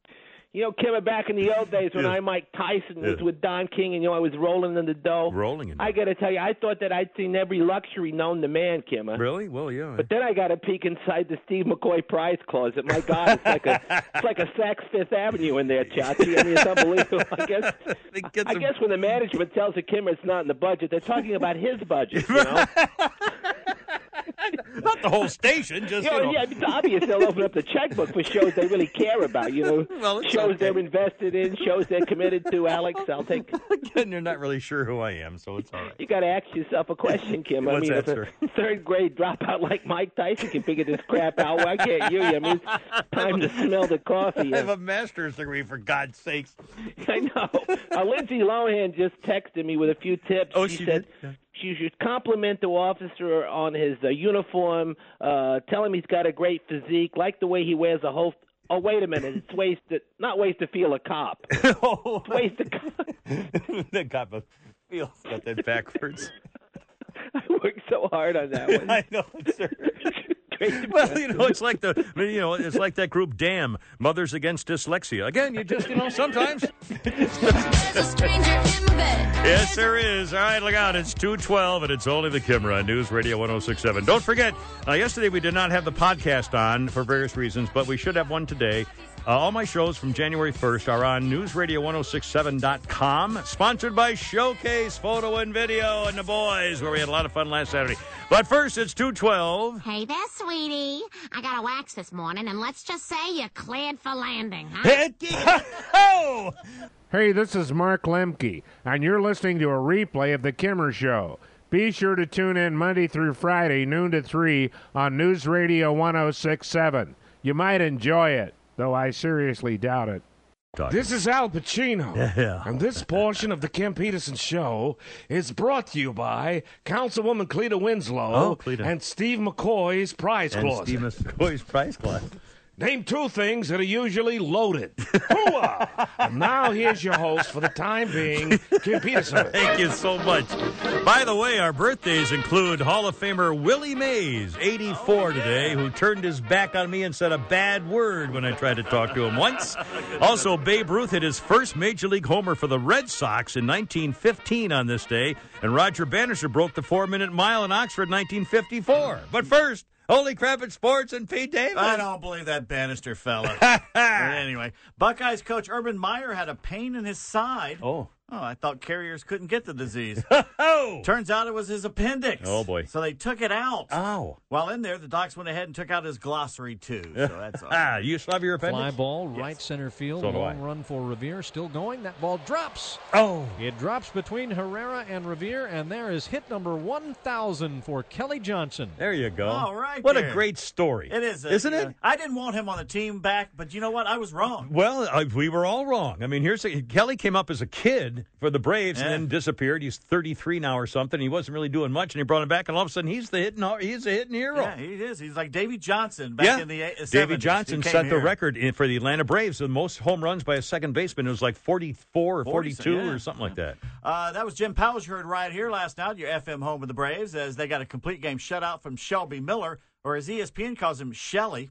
You know, Kimmer, back in the old days when
Yeah.
I, Mike Tyson, was
Yeah.
with Don King, and you know, I was rolling in the dough.
Rolling in the
I got to tell you, I thought that I'd seen every luxury known to man, Kimmer.
Really? Well, yeah.
But then I got a peek inside the Steve McCoy prize closet. My God, it's like a it's like a Saks Fifth Avenue in there, Chachi. I mean, it's unbelievable. I guess I guess when the management tells a Kimmer it's not in the budget, they're talking about his budget. You know?
Not the whole station, just
You know,
you know.
yeah, it's obvious they'll open up the checkbook for shows they really care about. You know,
Well,
shows
okay.
they're invested in, shows they're committed to. Alex, I'll take.
Again, you're not really sure who I am, so it's all right.
You got to ask yourself a question, Kim. I mean,
that,
if a third grade dropout like Mike Tyson can figure this crap out, why can't you? I mean, it's time to smell the coffee.
I have a master's degree, for God's sakes.
I know. Uh, Lindsay Lohan just texted me with a few tips.
Oh,
she,
she
said
did?
She should compliment the officer on his uh, uniform, uh, tell him he's got a great physique, like the way he wears a holster. Oh, wait a minute. It's ways to not ways to feel a cop.
oh,
it's ways to.
the cop feels got that backwards.
I worked so hard on that one.
I know, sir. well, you know, it's like the you know, it's like that group Damn Mothers Against Dyslexia. Again, you just you know sometimes. yes, there is. All right, look out. It's 212 and it's only the Kimra News Radio 1067. Don't forget, uh, yesterday we did not have the podcast on for various reasons, but we should have one today. Uh, all my shows from January 1st are on newsradio1067.com, sponsored by Showcase Photo and Video and the Boys, where we had a lot of fun last Saturday. But first, it's 212.
Hey there, sweetie. I got a wax this morning, and let's just say you're cleared for landing, huh?
Hey, this is Mark Lemke, and you're listening to a replay of The Kimmer Show. Be sure to tune in Monday through Friday, noon to 3 on News Radio 1067. You might enjoy it, though I seriously doubt it.
This is Al Pacino.
Yeah.
And this portion of the Kim Peterson Show is brought to you by Councilwoman Cleta Winslow
Oh, Cleta.
and Steve McCoy's prize
And
clause.
Steve McCoy's prize clause.
Name two things that are usually loaded. Hooah! and now here's your host for the time being, Kim Peterson.
Thank you so much. By the way, our birthdays include Hall of Famer Willie Mays, 84 today, who turned his back on me and said a bad word when I tried to talk to him once. Also, Babe Ruth hit his first Major League homer for the Red Sox in 1915 on this day, and Roger Bannister broke the four minute mile in Oxford in 1954. But first, Holy crap at sports and Pete Davis.
I don't believe that Bannister fella. but anyway, Buckeyes coach Urban Meyer had a pain in his side.
Oh.
Oh, I thought carriers couldn't get the disease.
oh.
Turns out it was his appendix.
Oh, boy.
So they took it out.
Ow.
While in there, the docs went ahead and took out his glossary too. So that's all.
Ah, you still have your appendix?
Fly ball, right center field.
So do
long
I.
run for Revere. Still going. That ball drops.
Oh.
It drops between Herrera and Revere, and there is hit number 1,000 for Kelly Johnson.
There you go.
All right.
What
there.
a great story.
It is, uh,
Isn't
uh,
it?
I didn't want him on the team back, but you know what? I was wrong.
Well, uh, we were all wrong. I mean, here's a, Kelly came up as a kid for the Braves
Yeah.
and then disappeared. He's 33 now or something. He wasn't really doing much, and he brought him back, and all of a sudden he's the hitting he's a hitting hero.
Yeah, he is. He's like Davy Johnson back
Yeah.
in the eight- 70s.
Davy Johnson set the record in, for the Atlanta Braves, the most home runs by a second baseman. It was like 44 or
40,
42
yeah.
or something like that.
Uh, that was Jim Powell's heard right here last night, your FM home of the Braves, as they got a complete game shutout from Shelby Miller, or as ESPN calls him, Shelly,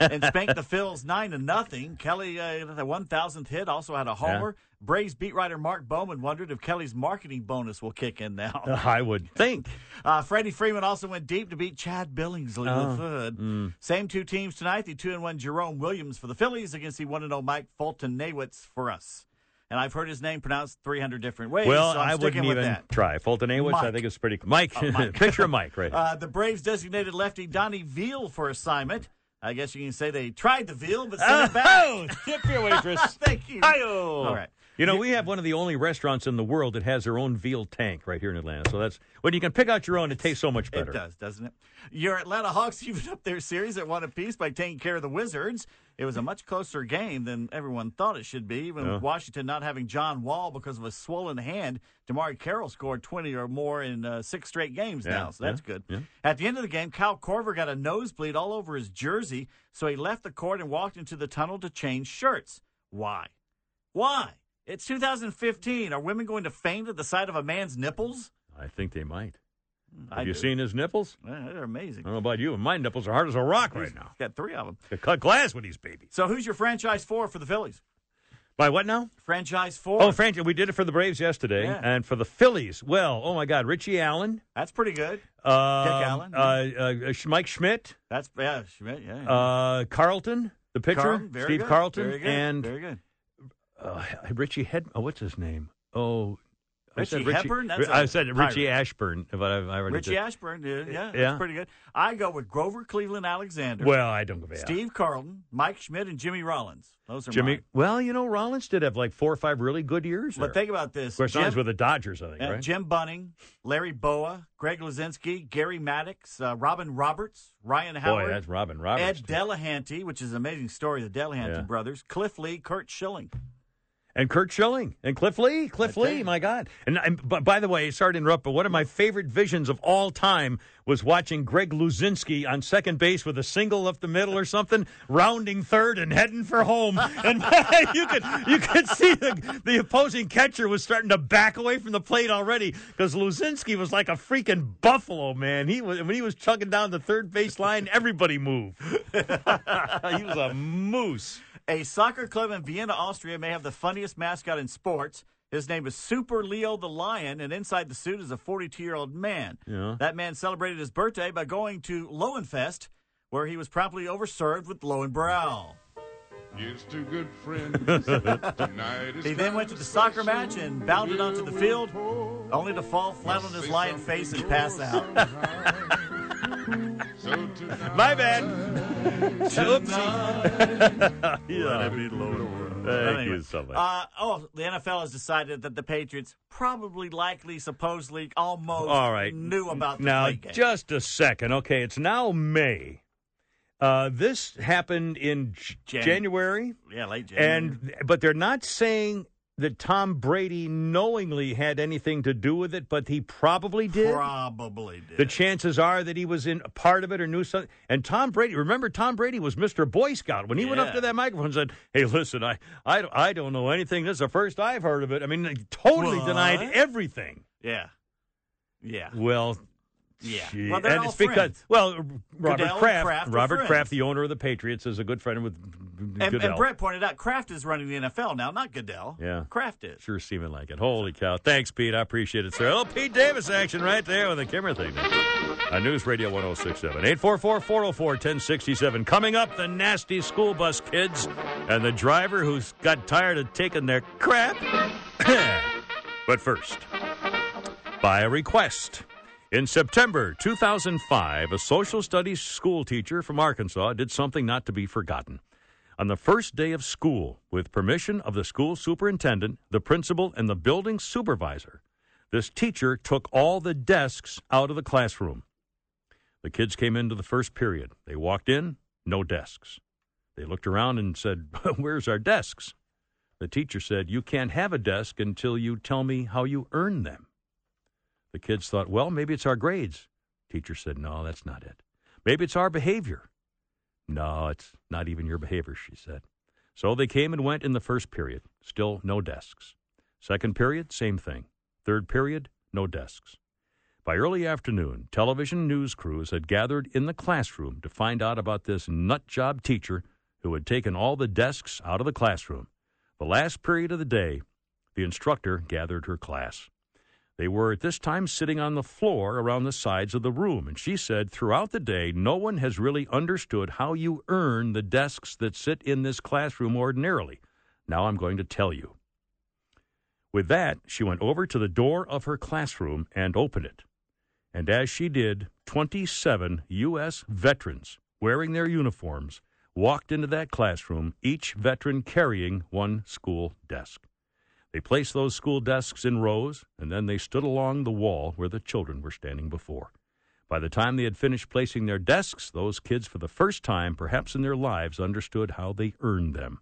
and spanked the Phils nine to nothing. Kelly, uh, the one thousandth hit, also had a homer. Braves beat writer Mark Bowman wondered if Kelly's marketing bonus will kick in now.
I would think.
Uh, Freddie Freeman also went deep to beat Chad Billingsley
Oh,
with Hood.
mm.
Same two teams tonight. The two and one Jerome Williams for the Phillies against the one and zero Mike Foltynewicz for us. And I've heard his name pronounced 300 different ways.
well,
so I'm
I wouldn't even
that.
try. Fulton Awitz, I
Mike.
think is pretty. Mike,
Oh, Mike.
picture Mike, right?
Uh, the Braves designated lefty Donnie Veal for assignment. I guess you can say they tried the veal, but sent it back.
Oh, tip your waitress.
Thank you.
Hi-yo.
All right.
You know, we have one of the only restaurants in the world that has their own veal tank right here in Atlanta. So that's when you can pick out your own, it tastes so much better.
It does, doesn't it? Your Atlanta Hawks even up their series at one apiece by taking care of the Wizards. It was a much closer game than everyone thought it should be. Even
Yeah.
with Washington not having John Wall because of a swollen hand, DeMarre Carroll scored 20 or more in uh, six straight games
Yeah,
now, so that's
yeah,
good. At the end of the game, Kyle Korver got a nosebleed all over his jersey, so he left the court and walked into the tunnel to change shirts. Why? Why? It's 2015. Are women going to faint at the sight of a man's nipples?
I think they might.
I
Have you
do.
seen his nipples?
Yeah, they're amazing.
I don't know about you, but my nipples are hard as a rock right now.
Got three of them.
They cut glass with these babies.
So who's your franchise four for the Phillies?
By what now?
Franchise four.
Oh, Frank, we did it for the Braves yesterday,
Yeah.
and for the Phillies. Well, oh my God, Richie Allen,
That's pretty good.
um,
Allen,
uh, uh, Mike Schmidt,
That's yeah, Schmidt, yeah. yeah.
uh, Carlton, the pitcher,
very
Steve
good,
Carlton,
very good,
and
very good.
Uh, Richie Head. Oh, what's his name? Oh, I
Richie
said Richie.
Hepburn? That's
I said Richie
pirate.
Ashburn, but I, I already
Richie
did.
Ashburn, yeah, yeah,
Yeah.
that's pretty good. I go with Grover Cleveland Alexander.
Well, I don't go. a
Steve Carlton, Mike Schmidt, and Jimmy Rollins. Those are
Jimmy.
mine.
Well, you know, Rollins did have like four or five really good years.
But
there.
think about this:
course,
Jim-
with the Dodgers, I think,
Uh,
right?
Jim Bunning, Larry Bowa, Greg Luzinski, Gary Maddox, uh, Robin Roberts, Ryan Howard.
Boy, that's Robin Roberts.
Ed Delahanty, which is an amazing story, the Delahanty
Yeah.
brothers, Cliff Lee, Curt Schilling.
And Curt Schilling and Cliff Lee. Cliff Lee, my God. And, and but by the way, sorry to interrupt, but one of my favorite visions of all time was watching Greg Luzinski on second base with a single up the middle or something, rounding third and heading for home. And you could you could see the, the opposing catcher was starting to back away from the plate already because Luzinski was like a freaking buffalo, man. He was when he was chugging down the third base line, everybody moved. he was a moose.
A soccer club in Vienna, Austria may have the funniest mascot in sports. His name is Super Leo the Lion, and inside the suit is a 42 year old man.
Yeah.
That man celebrated his birthday by going to Lowenfest, where he was promptly overserved with Lowenbrau.
Here's two good friends.
He then went to the soccer match and bounded onto the field, only to fall flat on his lion face and pass out.
My bad. Oopsie. yeah, Thank
Anyway,
you so much.
Uh, oh, the NFL has decided that the Patriots probably, likely, supposedly, almost
All right.
knew about the
now, just a second. Okay, it's now May. Uh, this happened in
Jan-
January,
yeah, late January.
and but they're not saying that Tom Brady knowingly had anything to do with it, but he probably did.
Probably did.
The chances are that he was in a part of it or knew something. And Tom Brady, remember, Tom Brady was Mr. Boy Scout when he went up to that microphone and said, "Hey, listen, I, I, I don't know anything. This is the first I've heard of it." I mean, he totally
What?
denied everything.
Yeah. Yeah.
Well,
Yeah.
gee,
Well, they're
and
all
it's because well, Robert
Goodell
Kraft,
Kraft
Robert. Kraft, the owner of the Patriots, is a good friend with
And,
Goodell.
and Brett pointed out Kraft is running the NFL now, not Goodell.
Yeah.
Kraft is.
Sure seeming like it. Holy cow. Thanks, Pete. I appreciate it, sir. Oh, Pete Davis action right there with the Kimmer thing. On News Radio 1067. 844 404 1067. Coming up, the nasty school bus kids and the driver who's got tired of taking their crap. but first, by a request. In September 2005, a social studies school teacher from Arkansas did something not to be forgotten. On the first day of school, with permission of the school superintendent, the principal, and the building supervisor, this teacher took all the desks out of the classroom. The kids came into the first period. They walked in, no desks. They looked around and said, Where's our desks? The teacher said, You can't have a desk until you tell me how you earn them. The kids thought, Well, maybe it's our grades. Teacher said, No, that's not it. Maybe it's our behavior. No, it's not even your behavior, she said. So they came and went in the first period. Still no desks. Second period, same thing. Third period, no desks. By early afternoon, television news crews had gathered in the classroom to find out about this nut job teacher who had taken all the desks out of the classroom. The last period of the day, the instructor gathered her class. They were at this time sitting on the floor around the sides of the room, and she said, Throughout the day, no one has really understood how you earn the desks that sit in this classroom ordinarily. Now I'm going to tell you. With that, she went over to the door of her classroom and opened it. And as she did, 27 U.S. veterans, wearing their uniforms, walked into that classroom, each veteran carrying one school desk. They placed those school desks in rows, and then they stood along the wall where the children were standing before. By the time they had finished placing their desks, those kids, for the first time, perhaps in their lives, understood how they earned them.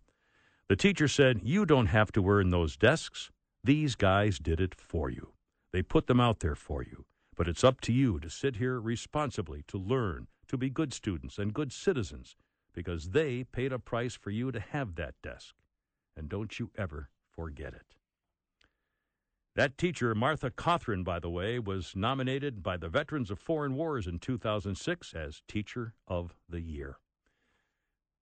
The teacher said, You don't have to earn those desks. These guys did it for you. They put them out there for you. But it's up to you to sit here responsibly, to learn, to be good students and good citizens, because they paid a price for you to have that desk. And don't you ever forget it. That teacher, Martha Cothran, by the way, was nominated by the Veterans of Foreign Wars in 2006 as Teacher of the Year.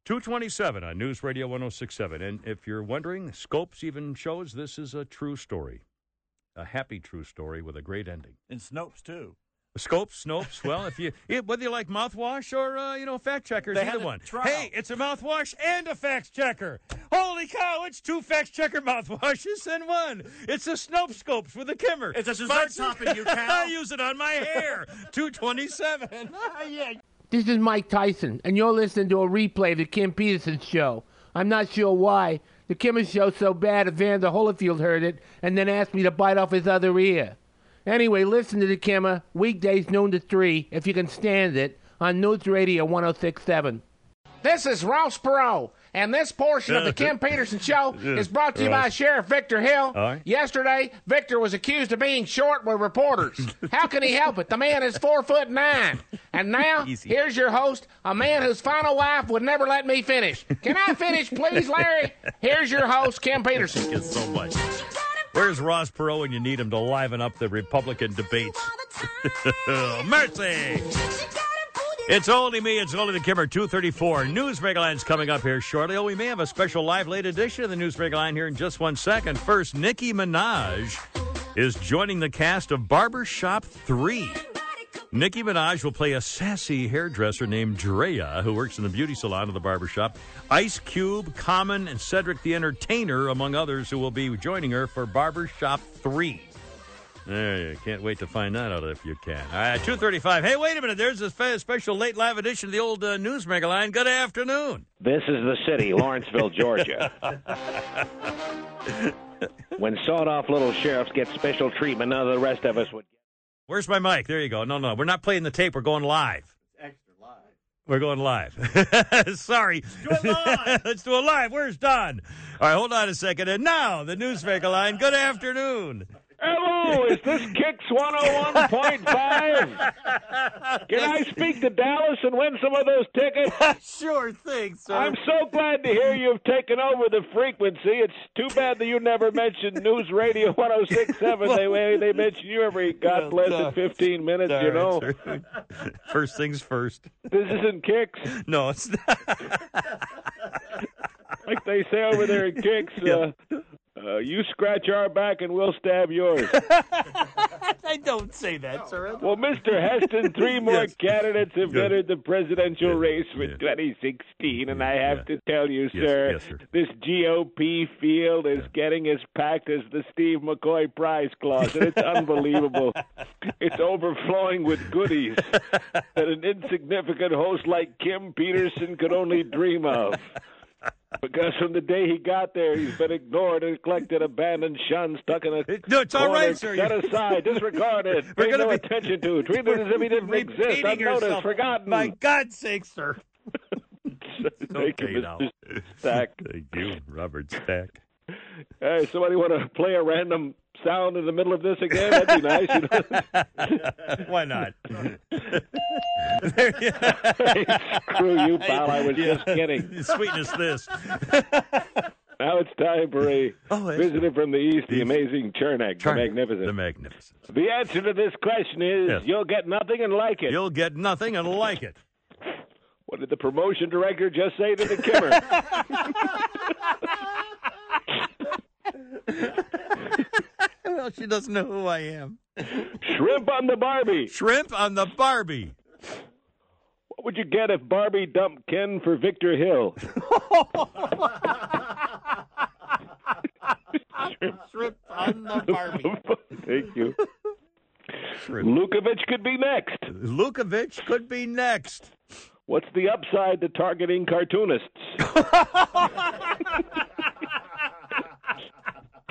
227 on News Radio 1067. And if you're wondering, Scopes even shows this is a true story. A happy true story with a great ending.
And Snopes, too.
Scopes, Snopes. Well, if you whether you like mouthwash or uh, you know fact checkers,
They
either one.
trial.
Hey, it's a mouthwash and a fact checker. Holy cow! It's two fact checker mouthwashes and one. It's a Snope Scopes with a Kimmer.
It's a dessert topping, you cow.
I use it on my hair. Two twenty-seven. Ah, yeah.
This is Mike Tyson, and you're listening to a replay of the Kim Peterson Show. I'm not sure why. The Kimmer Show's so bad, Evander Holyfield heard it and then asked me to bite off his other ear. Anyway, listen to the Kimmer, weekdays noon to 3, if you can stand it, on News Radio 1067. This is Ross Perot, And this portion of the Kim Peterson Show is brought to you by
uh,
Sheriff Victor Hill.
Right.
Yesterday, Victor was accused of being short with reporters. How can he help it? The man is four foot nine. And now, here's your host, a man whose final wife would never let me finish. Can I finish, please, Larry? Here's your host, Kim Peterson.
Thank you so much. Where's Ross Perot when you need him to liven up the Republican debates? Mercy! It's only me. It's only the Kimmer 234. News Line's coming up here shortly. Oh, we may have a special live late edition of the News Line here in just one second. First, Nicki Minaj is joining the cast of Barbershop 3. Nicki Minaj will play a sassy hairdresser named Drea, who works in the beauty salon of the barbershop. Ice Cube, Common, and Cedric the Entertainer, among others, who will be joining her for Barbershop 3. There you can't wait to find that out if you can. All right, 235. Hey, wait a minute. There's a spe- special late live edition of the old uh, Newsmaker Line. Good afternoon.
This is the city, Lawrenceville, Georgia. when sawed off little sheriffs get special treatment, none of the rest of us would. Get.
Where's my mic? There you go. No, no, we're not playing the tape. We're going live.
Extra live.
We're going live. Sorry. Let's do it live. Where's Don? All right, hold on a second. And now, the Newsmaker Line. Good afternoon.
Hello, is this Kicks 101.5? Can I speak to Dallas and win some of those tickets?
sure thing, sir.
I'm so glad to hear you've taken over the frequency. It's too bad that you never mentioned News Radio 1067. They they mention you every God bless
no.
it 15 minutes,
All
you know.
sir. First things first.
This isn't Kicks.
No, it's not.
Like they say over there at Kicks, uh, uh, you scratch our back and we'll stab yours.
I don't say that, sir.
Well, Mr. Heston, three more candidates have
Good.
entered the presidential race for 2016, and I have to tell you,
Yes,
sir,
yes, sir.
this GOP field is getting as packed as the Steve McCoy prize closet. It's unbelievable. it's overflowing with goodies that an insignificant host like Kim Peterson could only dream of. Because from the day he got there, he's been ignored, neglected, abandoned, shunned, stuck in a
No, it's all
corner,
right, sir.
set
You-
aside, disregarded,
We're gonna
no
be-
attention to, treated as if he didn't exist, unnoticed,
yourself.
forgotten.
My God's sake, sir.
Thank you,
okay now.
Mr. Stack.
Thank you, Robert Stack.
Hey, somebody want to play a random sound in the middle of this again? That'd be nice. You know?
Why not?
Screw you, pal. I was just kidding.
Sweetness this.
Now it's time for a
Oh,
visitor from the east, the amazing Chernak, the magnificent.
The magnificent.
The answer to this question is
Yes.
you'll get nothing and like it.
You'll get nothing and like it.
What did the promotion director just say to the Kimmer?
well, she doesn't know who I am.
Shrimp on the Barbie.
Shrimp on the Barbie.
What would you get if Barbie dumped Ken for Victor Hill?
Shrimp on the Barbie.
Thank you. Lukovic could be next.
Lukovic could be next.
What's the upside to targeting cartoonists?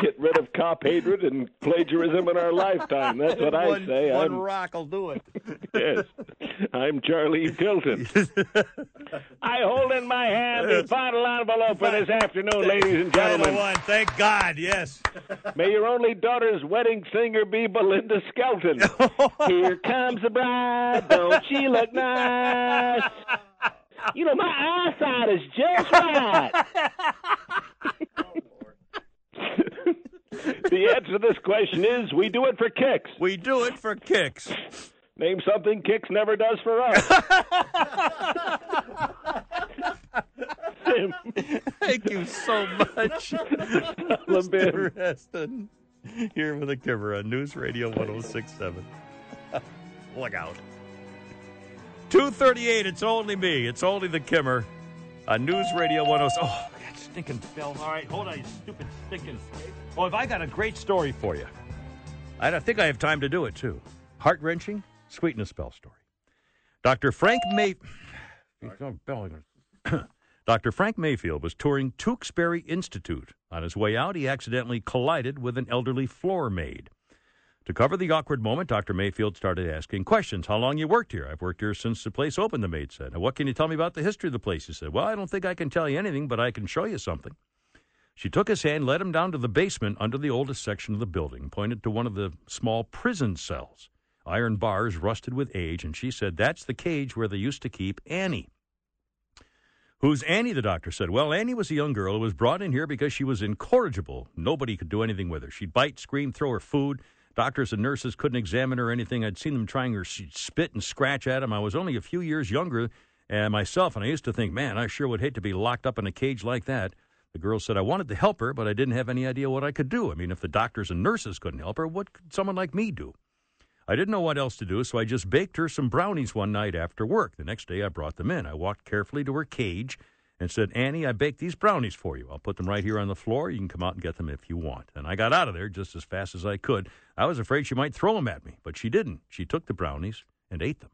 Get rid of cop hatred and plagiarism in our lifetime. That's what I
one,
say.
One
I'm,
rock will do it.
yes, I'm Charlie Tilton. I hold in my hand the final envelope for this afternoon, ladies and gentlemen.
one. Thank God. Yes.
May your only daughter's wedding singer be Belinda Skelton. Here comes the bride, don't she look nice? You know, my eyesight is just right. the answer to this question is we do it for kicks.
We do it for kicks.
Name something Kicks never does for us.
Thank you so much. Mr. Heston. Here with the camera on News Radio 1067. Look out. 238, it's only me. It's only the Kimmer on News Radio 107. Oh, that stinking bell. All right, hold on, you stupid stinking. Oh, have I got a great story for you? I think I have time to do it, too. Heart wrenching, sweetness spell story. Dr. Frank May. Dr. Frank Mayfield was touring Tewksbury Institute. On his way out, he accidentally collided with an elderly floor maid. To cover the awkward moment, Dr. Mayfield started asking questions. How long you worked here? I've worked here since the place opened, the maid said. Now, what can you tell me about the history of the place? He said. Well, I don't think I can tell you anything, but I can show you something. She took his hand, led him down to the basement under the oldest section of the building, pointed to one of the small prison cells. Iron bars rusted with age, and she said, That's the cage where they used to keep Annie. Who's Annie? The doctor said. Well, Annie was a young girl who was brought in here because she was incorrigible. Nobody could do anything with her. She'd bite, scream, throw her food. Doctors and nurses couldn't examine her or anything. I'd seen them trying her. Spit and scratch at him. I was only a few years younger uh, myself, and I used to think, man, I sure would hate to be locked up in a cage like that. The girl said, I wanted to help her, but I didn't have any idea what I could do. I mean, if the doctors and nurses couldn't help her, what could someone like me do? I didn't know what else to do, so I just baked her some brownies one night after work. The next day, I brought them in. I walked carefully to her cage and said, Annie, I baked these brownies for you. I'll put them right here on the floor. You can come out and get them if you want. And I got out of there just as fast as I could. I was afraid she might throw them at me, but she didn't. She took the brownies and ate them.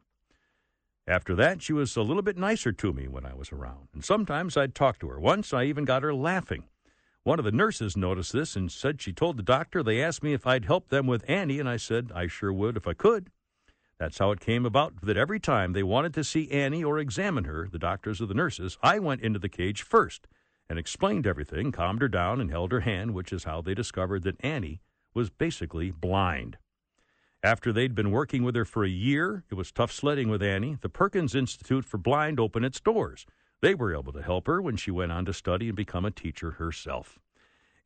After that, she was a little bit nicer to me when I was around, and sometimes I'd talk to her. Once I even got her laughing. One of the nurses noticed this and said she told the doctor they asked me if I'd help them with Annie, and I said I sure would if I could. That's how it came about that every time they wanted to see Annie or examine her, the doctors or the nurses, I went into the cage first and explained everything, calmed her down, and held her hand, which is how they discovered that Annie was basically blind. After they'd been working with her for a year, it was tough sledding with Annie. The Perkins Institute for Blind opened its doors. They were able to help her when she went on to study and become a teacher herself.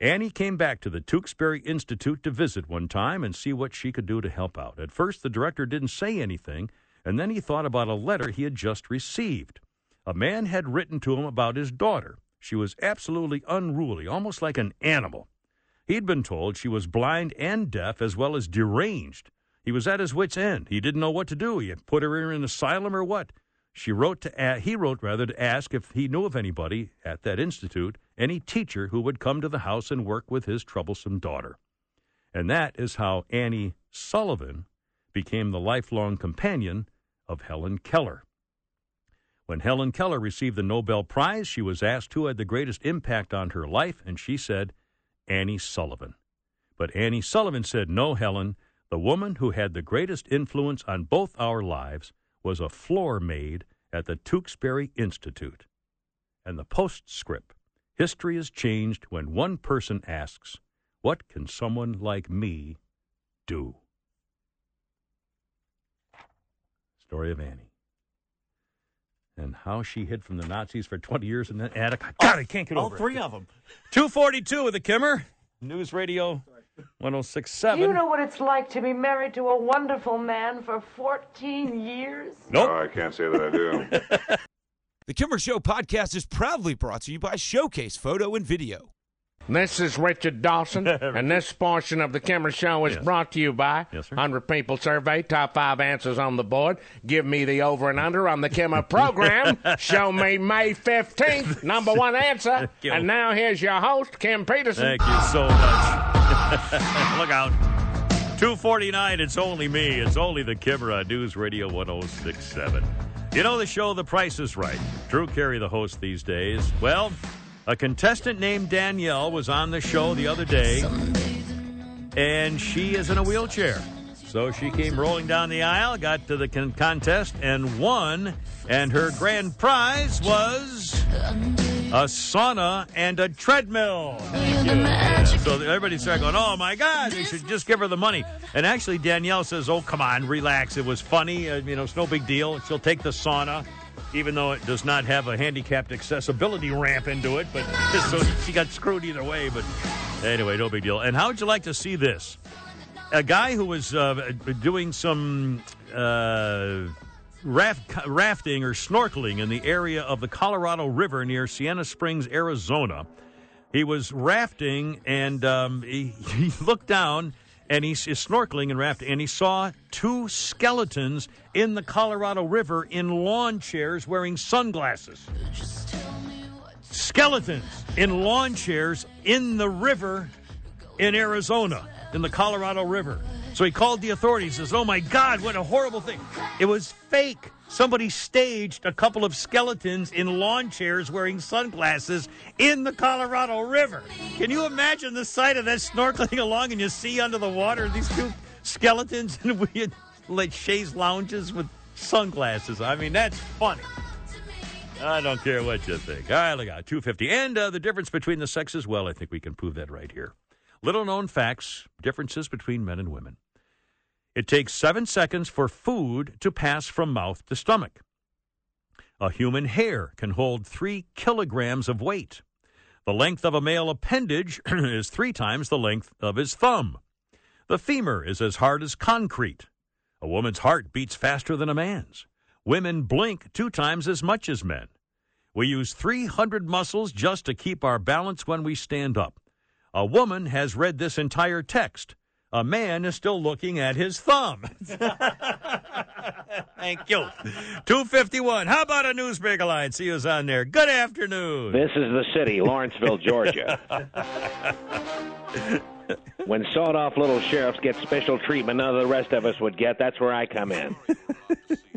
Annie came back to the Tewksbury Institute to visit one time and see what she could do to help out. At first, the director didn't say anything, and then he thought about a letter he had just received. A man had written to him about his daughter. She was absolutely unruly, almost like an animal. He'd been told she was blind and deaf as well as deranged. He was at his wits' end. He didn't know what to do. He had put her in an asylum or what. She wrote to he wrote rather to ask if he knew of anybody at that institute, any teacher who would come to the house and work with his troublesome daughter. And that is how Annie Sullivan became the lifelong companion of Helen Keller. When Helen Keller received the Nobel Prize, she was asked who had the greatest impact on her life, and she said, Annie Sullivan. But Annie Sullivan said, No, Helen, the woman who had the greatest influence on both our lives was a floor maid at the Tewksbury Institute. And the postscript History is changed when one person asks, What can someone like me do? Story of Annie. And how she hid from the Nazis for 20 years in that attic. God, I can't get
All
over
three
it.
of them.
242 with the Kimmer. News Radio 1067.
You know what it's like to be married to a wonderful man for 14 years?
Nope.
I can't say that I do.
The Kimmer Show podcast is proudly brought to you by Showcase Photo and Video.
This is Richard Dawson, and this portion of the Kimmer Show is brought to you by
Yes,
100 People Survey, top five answers on the board. Give me the over and under on the Kimmer program. Show me May 15th, number one answer. And now here's your host, Kim Peterson.
Thank you so much. Look out. 249, it's only me. It's only the Kimmer on News Radio 1067. You know the show The Price is Right. Drew Carey, the host these days. Well, a contestant named Danielle was on the show the other day, and she is in a wheelchair. So she came rolling down the aisle, got to the con- contest, and won. And her grand prize was a sauna and a treadmill. So everybody started going, "Oh my God, they should just give her the money." And actually, Danielle says, "Oh come on, relax. It was funny. Uh, you know, it's no big deal. She'll take the sauna." Even though it does not have a handicapped accessibility ramp into it, but so she got screwed either way. But anyway, no big deal. And how would you like to see this? a guy who was uh, doing some uh, raft, rafting or snorkeling in the area of the Colorado River near Sienna Springs, Arizona. He was rafting and um, he, he looked down and he's, he's snorkeling and rafting and he saw two skeletons in the Colorado River in lawn chairs wearing sunglasses. Skeletons in lawn chairs in the river in Arizona, in the Colorado River. So he called the authorities. Says, "Oh my God, what a horrible thing! It was fake. Somebody staged a couple of skeletons in lawn chairs wearing sunglasses in the Colorado River. Can you imagine the sight of that snorkeling along and you see under the water these two skeletons in weird like chaise lounges with sunglasses. I mean, that's funny. I don't care what you think. All right, look out, 250. And uh, the difference between the sexes, well, I think we can prove that right here. Little known facts, differences between men and women. It takes seven seconds for food to pass from mouth to stomach. A human hair can hold three kilograms of weight. The length of a male appendage is three times the length of his thumb. The femur is as hard as concrete. A woman's heart beats faster than a man's. Women blink two times as much as men. We use 300 muscles just to keep our balance when we stand up. A woman has read this entire text. A man is still looking at his thumb. Thank you. 251. How about a newsmaker line? See who's on there. Good afternoon.
This is the city, Lawrenceville, Georgia. when sawed off little sheriffs get special treatment none of the rest of us would get, that's where I come in.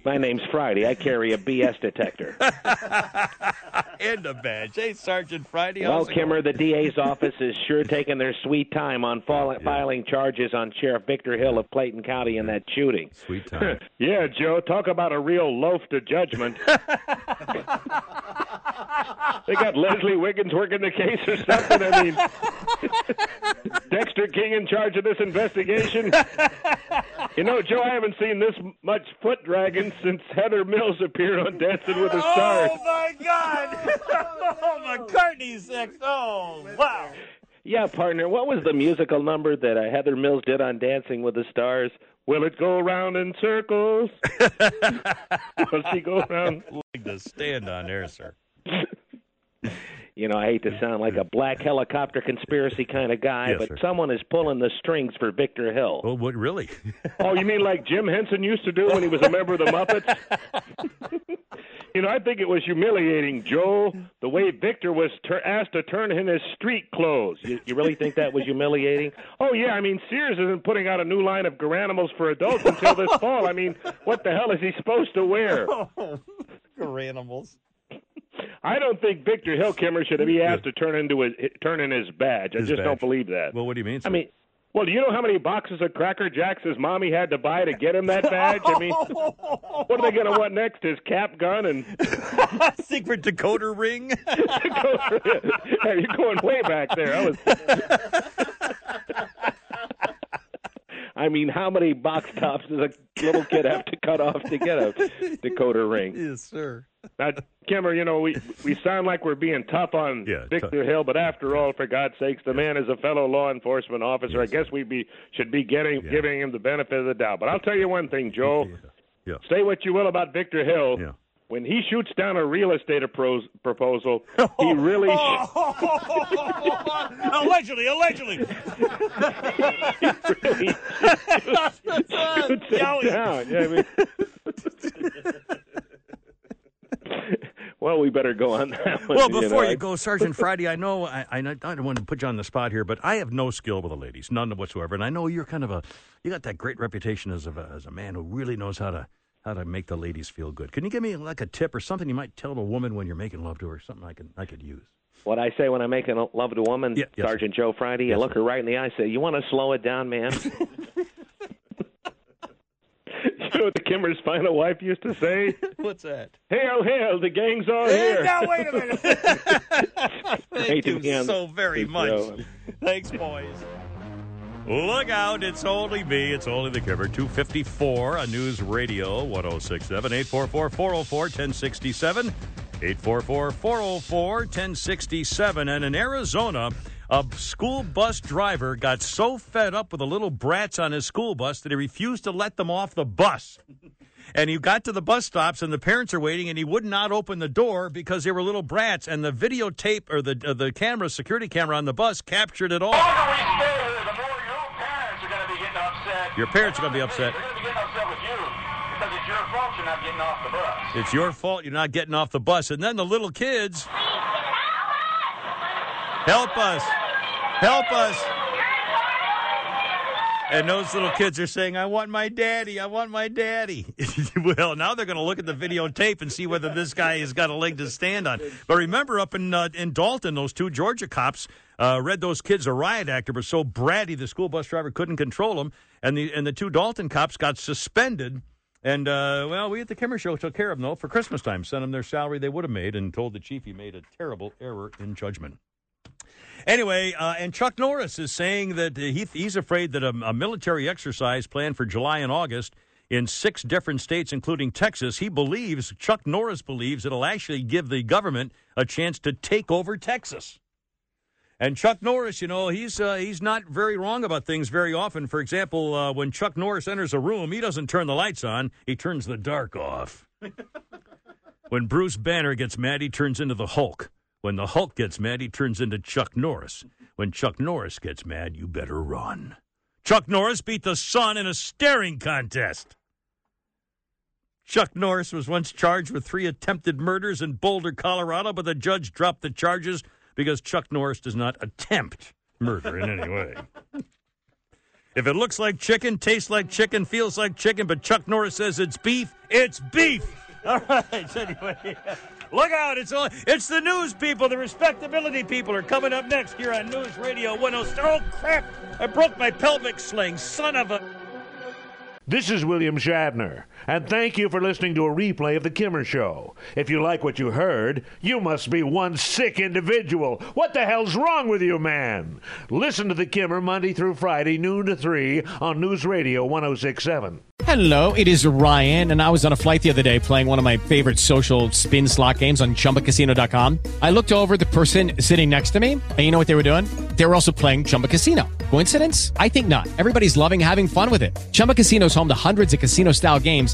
My name's Friday. I carry a BS detector.
and a badge. Hey, Sergeant Friday.
Well,
how's it
Kimmer, the DA's office is sure taking their sweet time on fol- filing charges on Sheriff Victor Hill of Clayton County in that shooting.
Sweet time.
yeah, Joe, talk about a real loaf to judgment. they got Leslie Wiggins working the case or something. I mean, Dexter King in charge of this investigation. You know, Joe, I haven't seen this much foot dragging since Heather Mills appeared on Dancing with the Stars.
Oh, my God. oh, McCartney's next. Oh, wow.
Yeah, partner, what was the musical number that uh, Heather Mills did on Dancing with the Stars?
Will it go round in circles? Will she go round?
Like the stand on there, sir.
You know, I hate to sound like a black helicopter conspiracy kind of guy,
Yes,
but
sir.
someone is pulling the strings for Victor Hill.
Well, what really?
Oh, you mean like Jim Henson used to do when he was a member of the Muppets? you know, I think it was humiliating, Joe, the way Victor was tur asked to turn in his street clothes.
You, you really think that was humiliating?
Oh, yeah, I mean, Sears isn't putting out a new line of Garanimals for adults until this fall. I mean, what the hell is he supposed to wear?
Oh, animals.
I don't think Victor Hill Kimmer should be asked to turn into his turn in his badge. I
His
just
badge.
don't believe that.
Well, what do you mean?
I mean,
Well, do you know how many boxes of Cracker Jacks his mommy had to buy to get him that badge? I mean, what are they going to want next? His cap gun and
secret decoder ring?
hey, you're going way back there. I was.
I mean, how many box tops does a little kid have to cut off to get a decoder ring?
Yes, sir.
Now, Kimmer, you know, we, we sound like we're being tough on
Yeah,
Victor Hill, but after all, for God's sakes, the man is a fellow law enforcement officer. I guess we be should be getting giving him the benefit of the doubt. But I'll tell you one thing, Joe.
Yeah.
Say what you will about Victor Hill. When he shoots down a real estate appro- proposal, he really oh.
allegedly, allegedly.
shoots it down. Yeah, I mean, well, we better go on that one.
Well, before
know.
you, go, Sergeant Friday, I know I, I, I don't want to put you on the spot here, but I have no skill with the ladies, none whatsoever. And I know you're kind of a, you got that great reputation as a, as a man who really knows how to how to make the ladies feel good. Can you give me like a tip or something you might tell a woman when you're making love to her? Something I can I could use.
What I say when I'm making love to a woman,
yes,
Sergeant Joe Friday,
Yes,
I look her right in the eye, and say, "You want to slow it down, man?"
You know what the Kimmer's final wife used to say?
What's that?
Hail, hail, the gang's all
Hey,
here.
now, wait a minute.
Great
Thank you
be
so very
the
much. Thanks, boys. Look out, it's only me. It's only the Kimmer. 254 on News Radio 1067 844 404 1067. 844 404 1067. And in Arizona, a school bus driver got so fed up with the little brats on his school bus that he refused to let them off the bus. And he got to the bus stops, and the parents are waiting, and he would not open the door because they were little brats. And the videotape or the uh, the camera, security camera on the bus, captured it all. Your parents are going to be upset. They're gonna be getting upset with you because it's your fault you're not getting off the bus. It's your fault you're not getting off the bus. And then the little kids. Help us. Help us. And those little kids are saying, I want my daddy. I want my daddy. well, now they're going to look at the videotape and see whether this guy has got a leg to stand on. But remember, up in, uh, in Dalton, those two Georgia cops uh, read those kids a riot actor, but so bratty the school bus driver couldn't control them. And the, and the two Dalton cops got suspended. And, uh, well, we at the Kimmer Show took care of them, though, for Christmas time. Sent them their salary they would have made and told the chief he made a terrible error in judgment. Anyway, uh, and Chuck Norris is saying that he, he's afraid that a, a, military exercise planned for July and August in six different states, including Texas, he believes, Chuck Norris believes, it'll actually give the government a chance to take over Texas. And Chuck Norris, you know, he's uh, he's not very wrong about things very often. For example, uh, when Chuck Norris enters a room, he doesn't turn the lights on; he turns the dark off. when Bruce Banner gets mad, he turns into the Hulk. When the Hulk gets mad, he turns into Chuck Norris. When Chuck Norris gets mad, you better run. Chuck Norris beat the Sun in a staring contest. Chuck Norris was once charged with three attempted murders in Boulder, Colorado, but the judge dropped the charges because Chuck Norris does not attempt murder in any way. If it looks like chicken, tastes like chicken, feels like chicken, but Chuck Norris says it's beef, it's beef. All right. Anyway, look out! It's all, it's the news people, the respectability people are coming up next here on News Radio 106. Oh crap! I broke my pelvic sling. Son of a.
This is William Shatner, and thank you for listening to a replay of The Kimmer Show. If you like what you heard, you must be one sick individual. What the hell's wrong with you, man? Listen to The Kimmer Monday through Friday, noon to 3 on News Radio 1067.
Hello, it is Ryan, and I was on a flight the other day playing one of my favorite social spin slot games on chumbacasino.com. I looked over the person sitting next to me, and you know what they were doing? They were also playing Chumba Casino. Coincidence? I think not. Everybody's loving having fun with it. Chumba Casino is home to hundreds of casino style games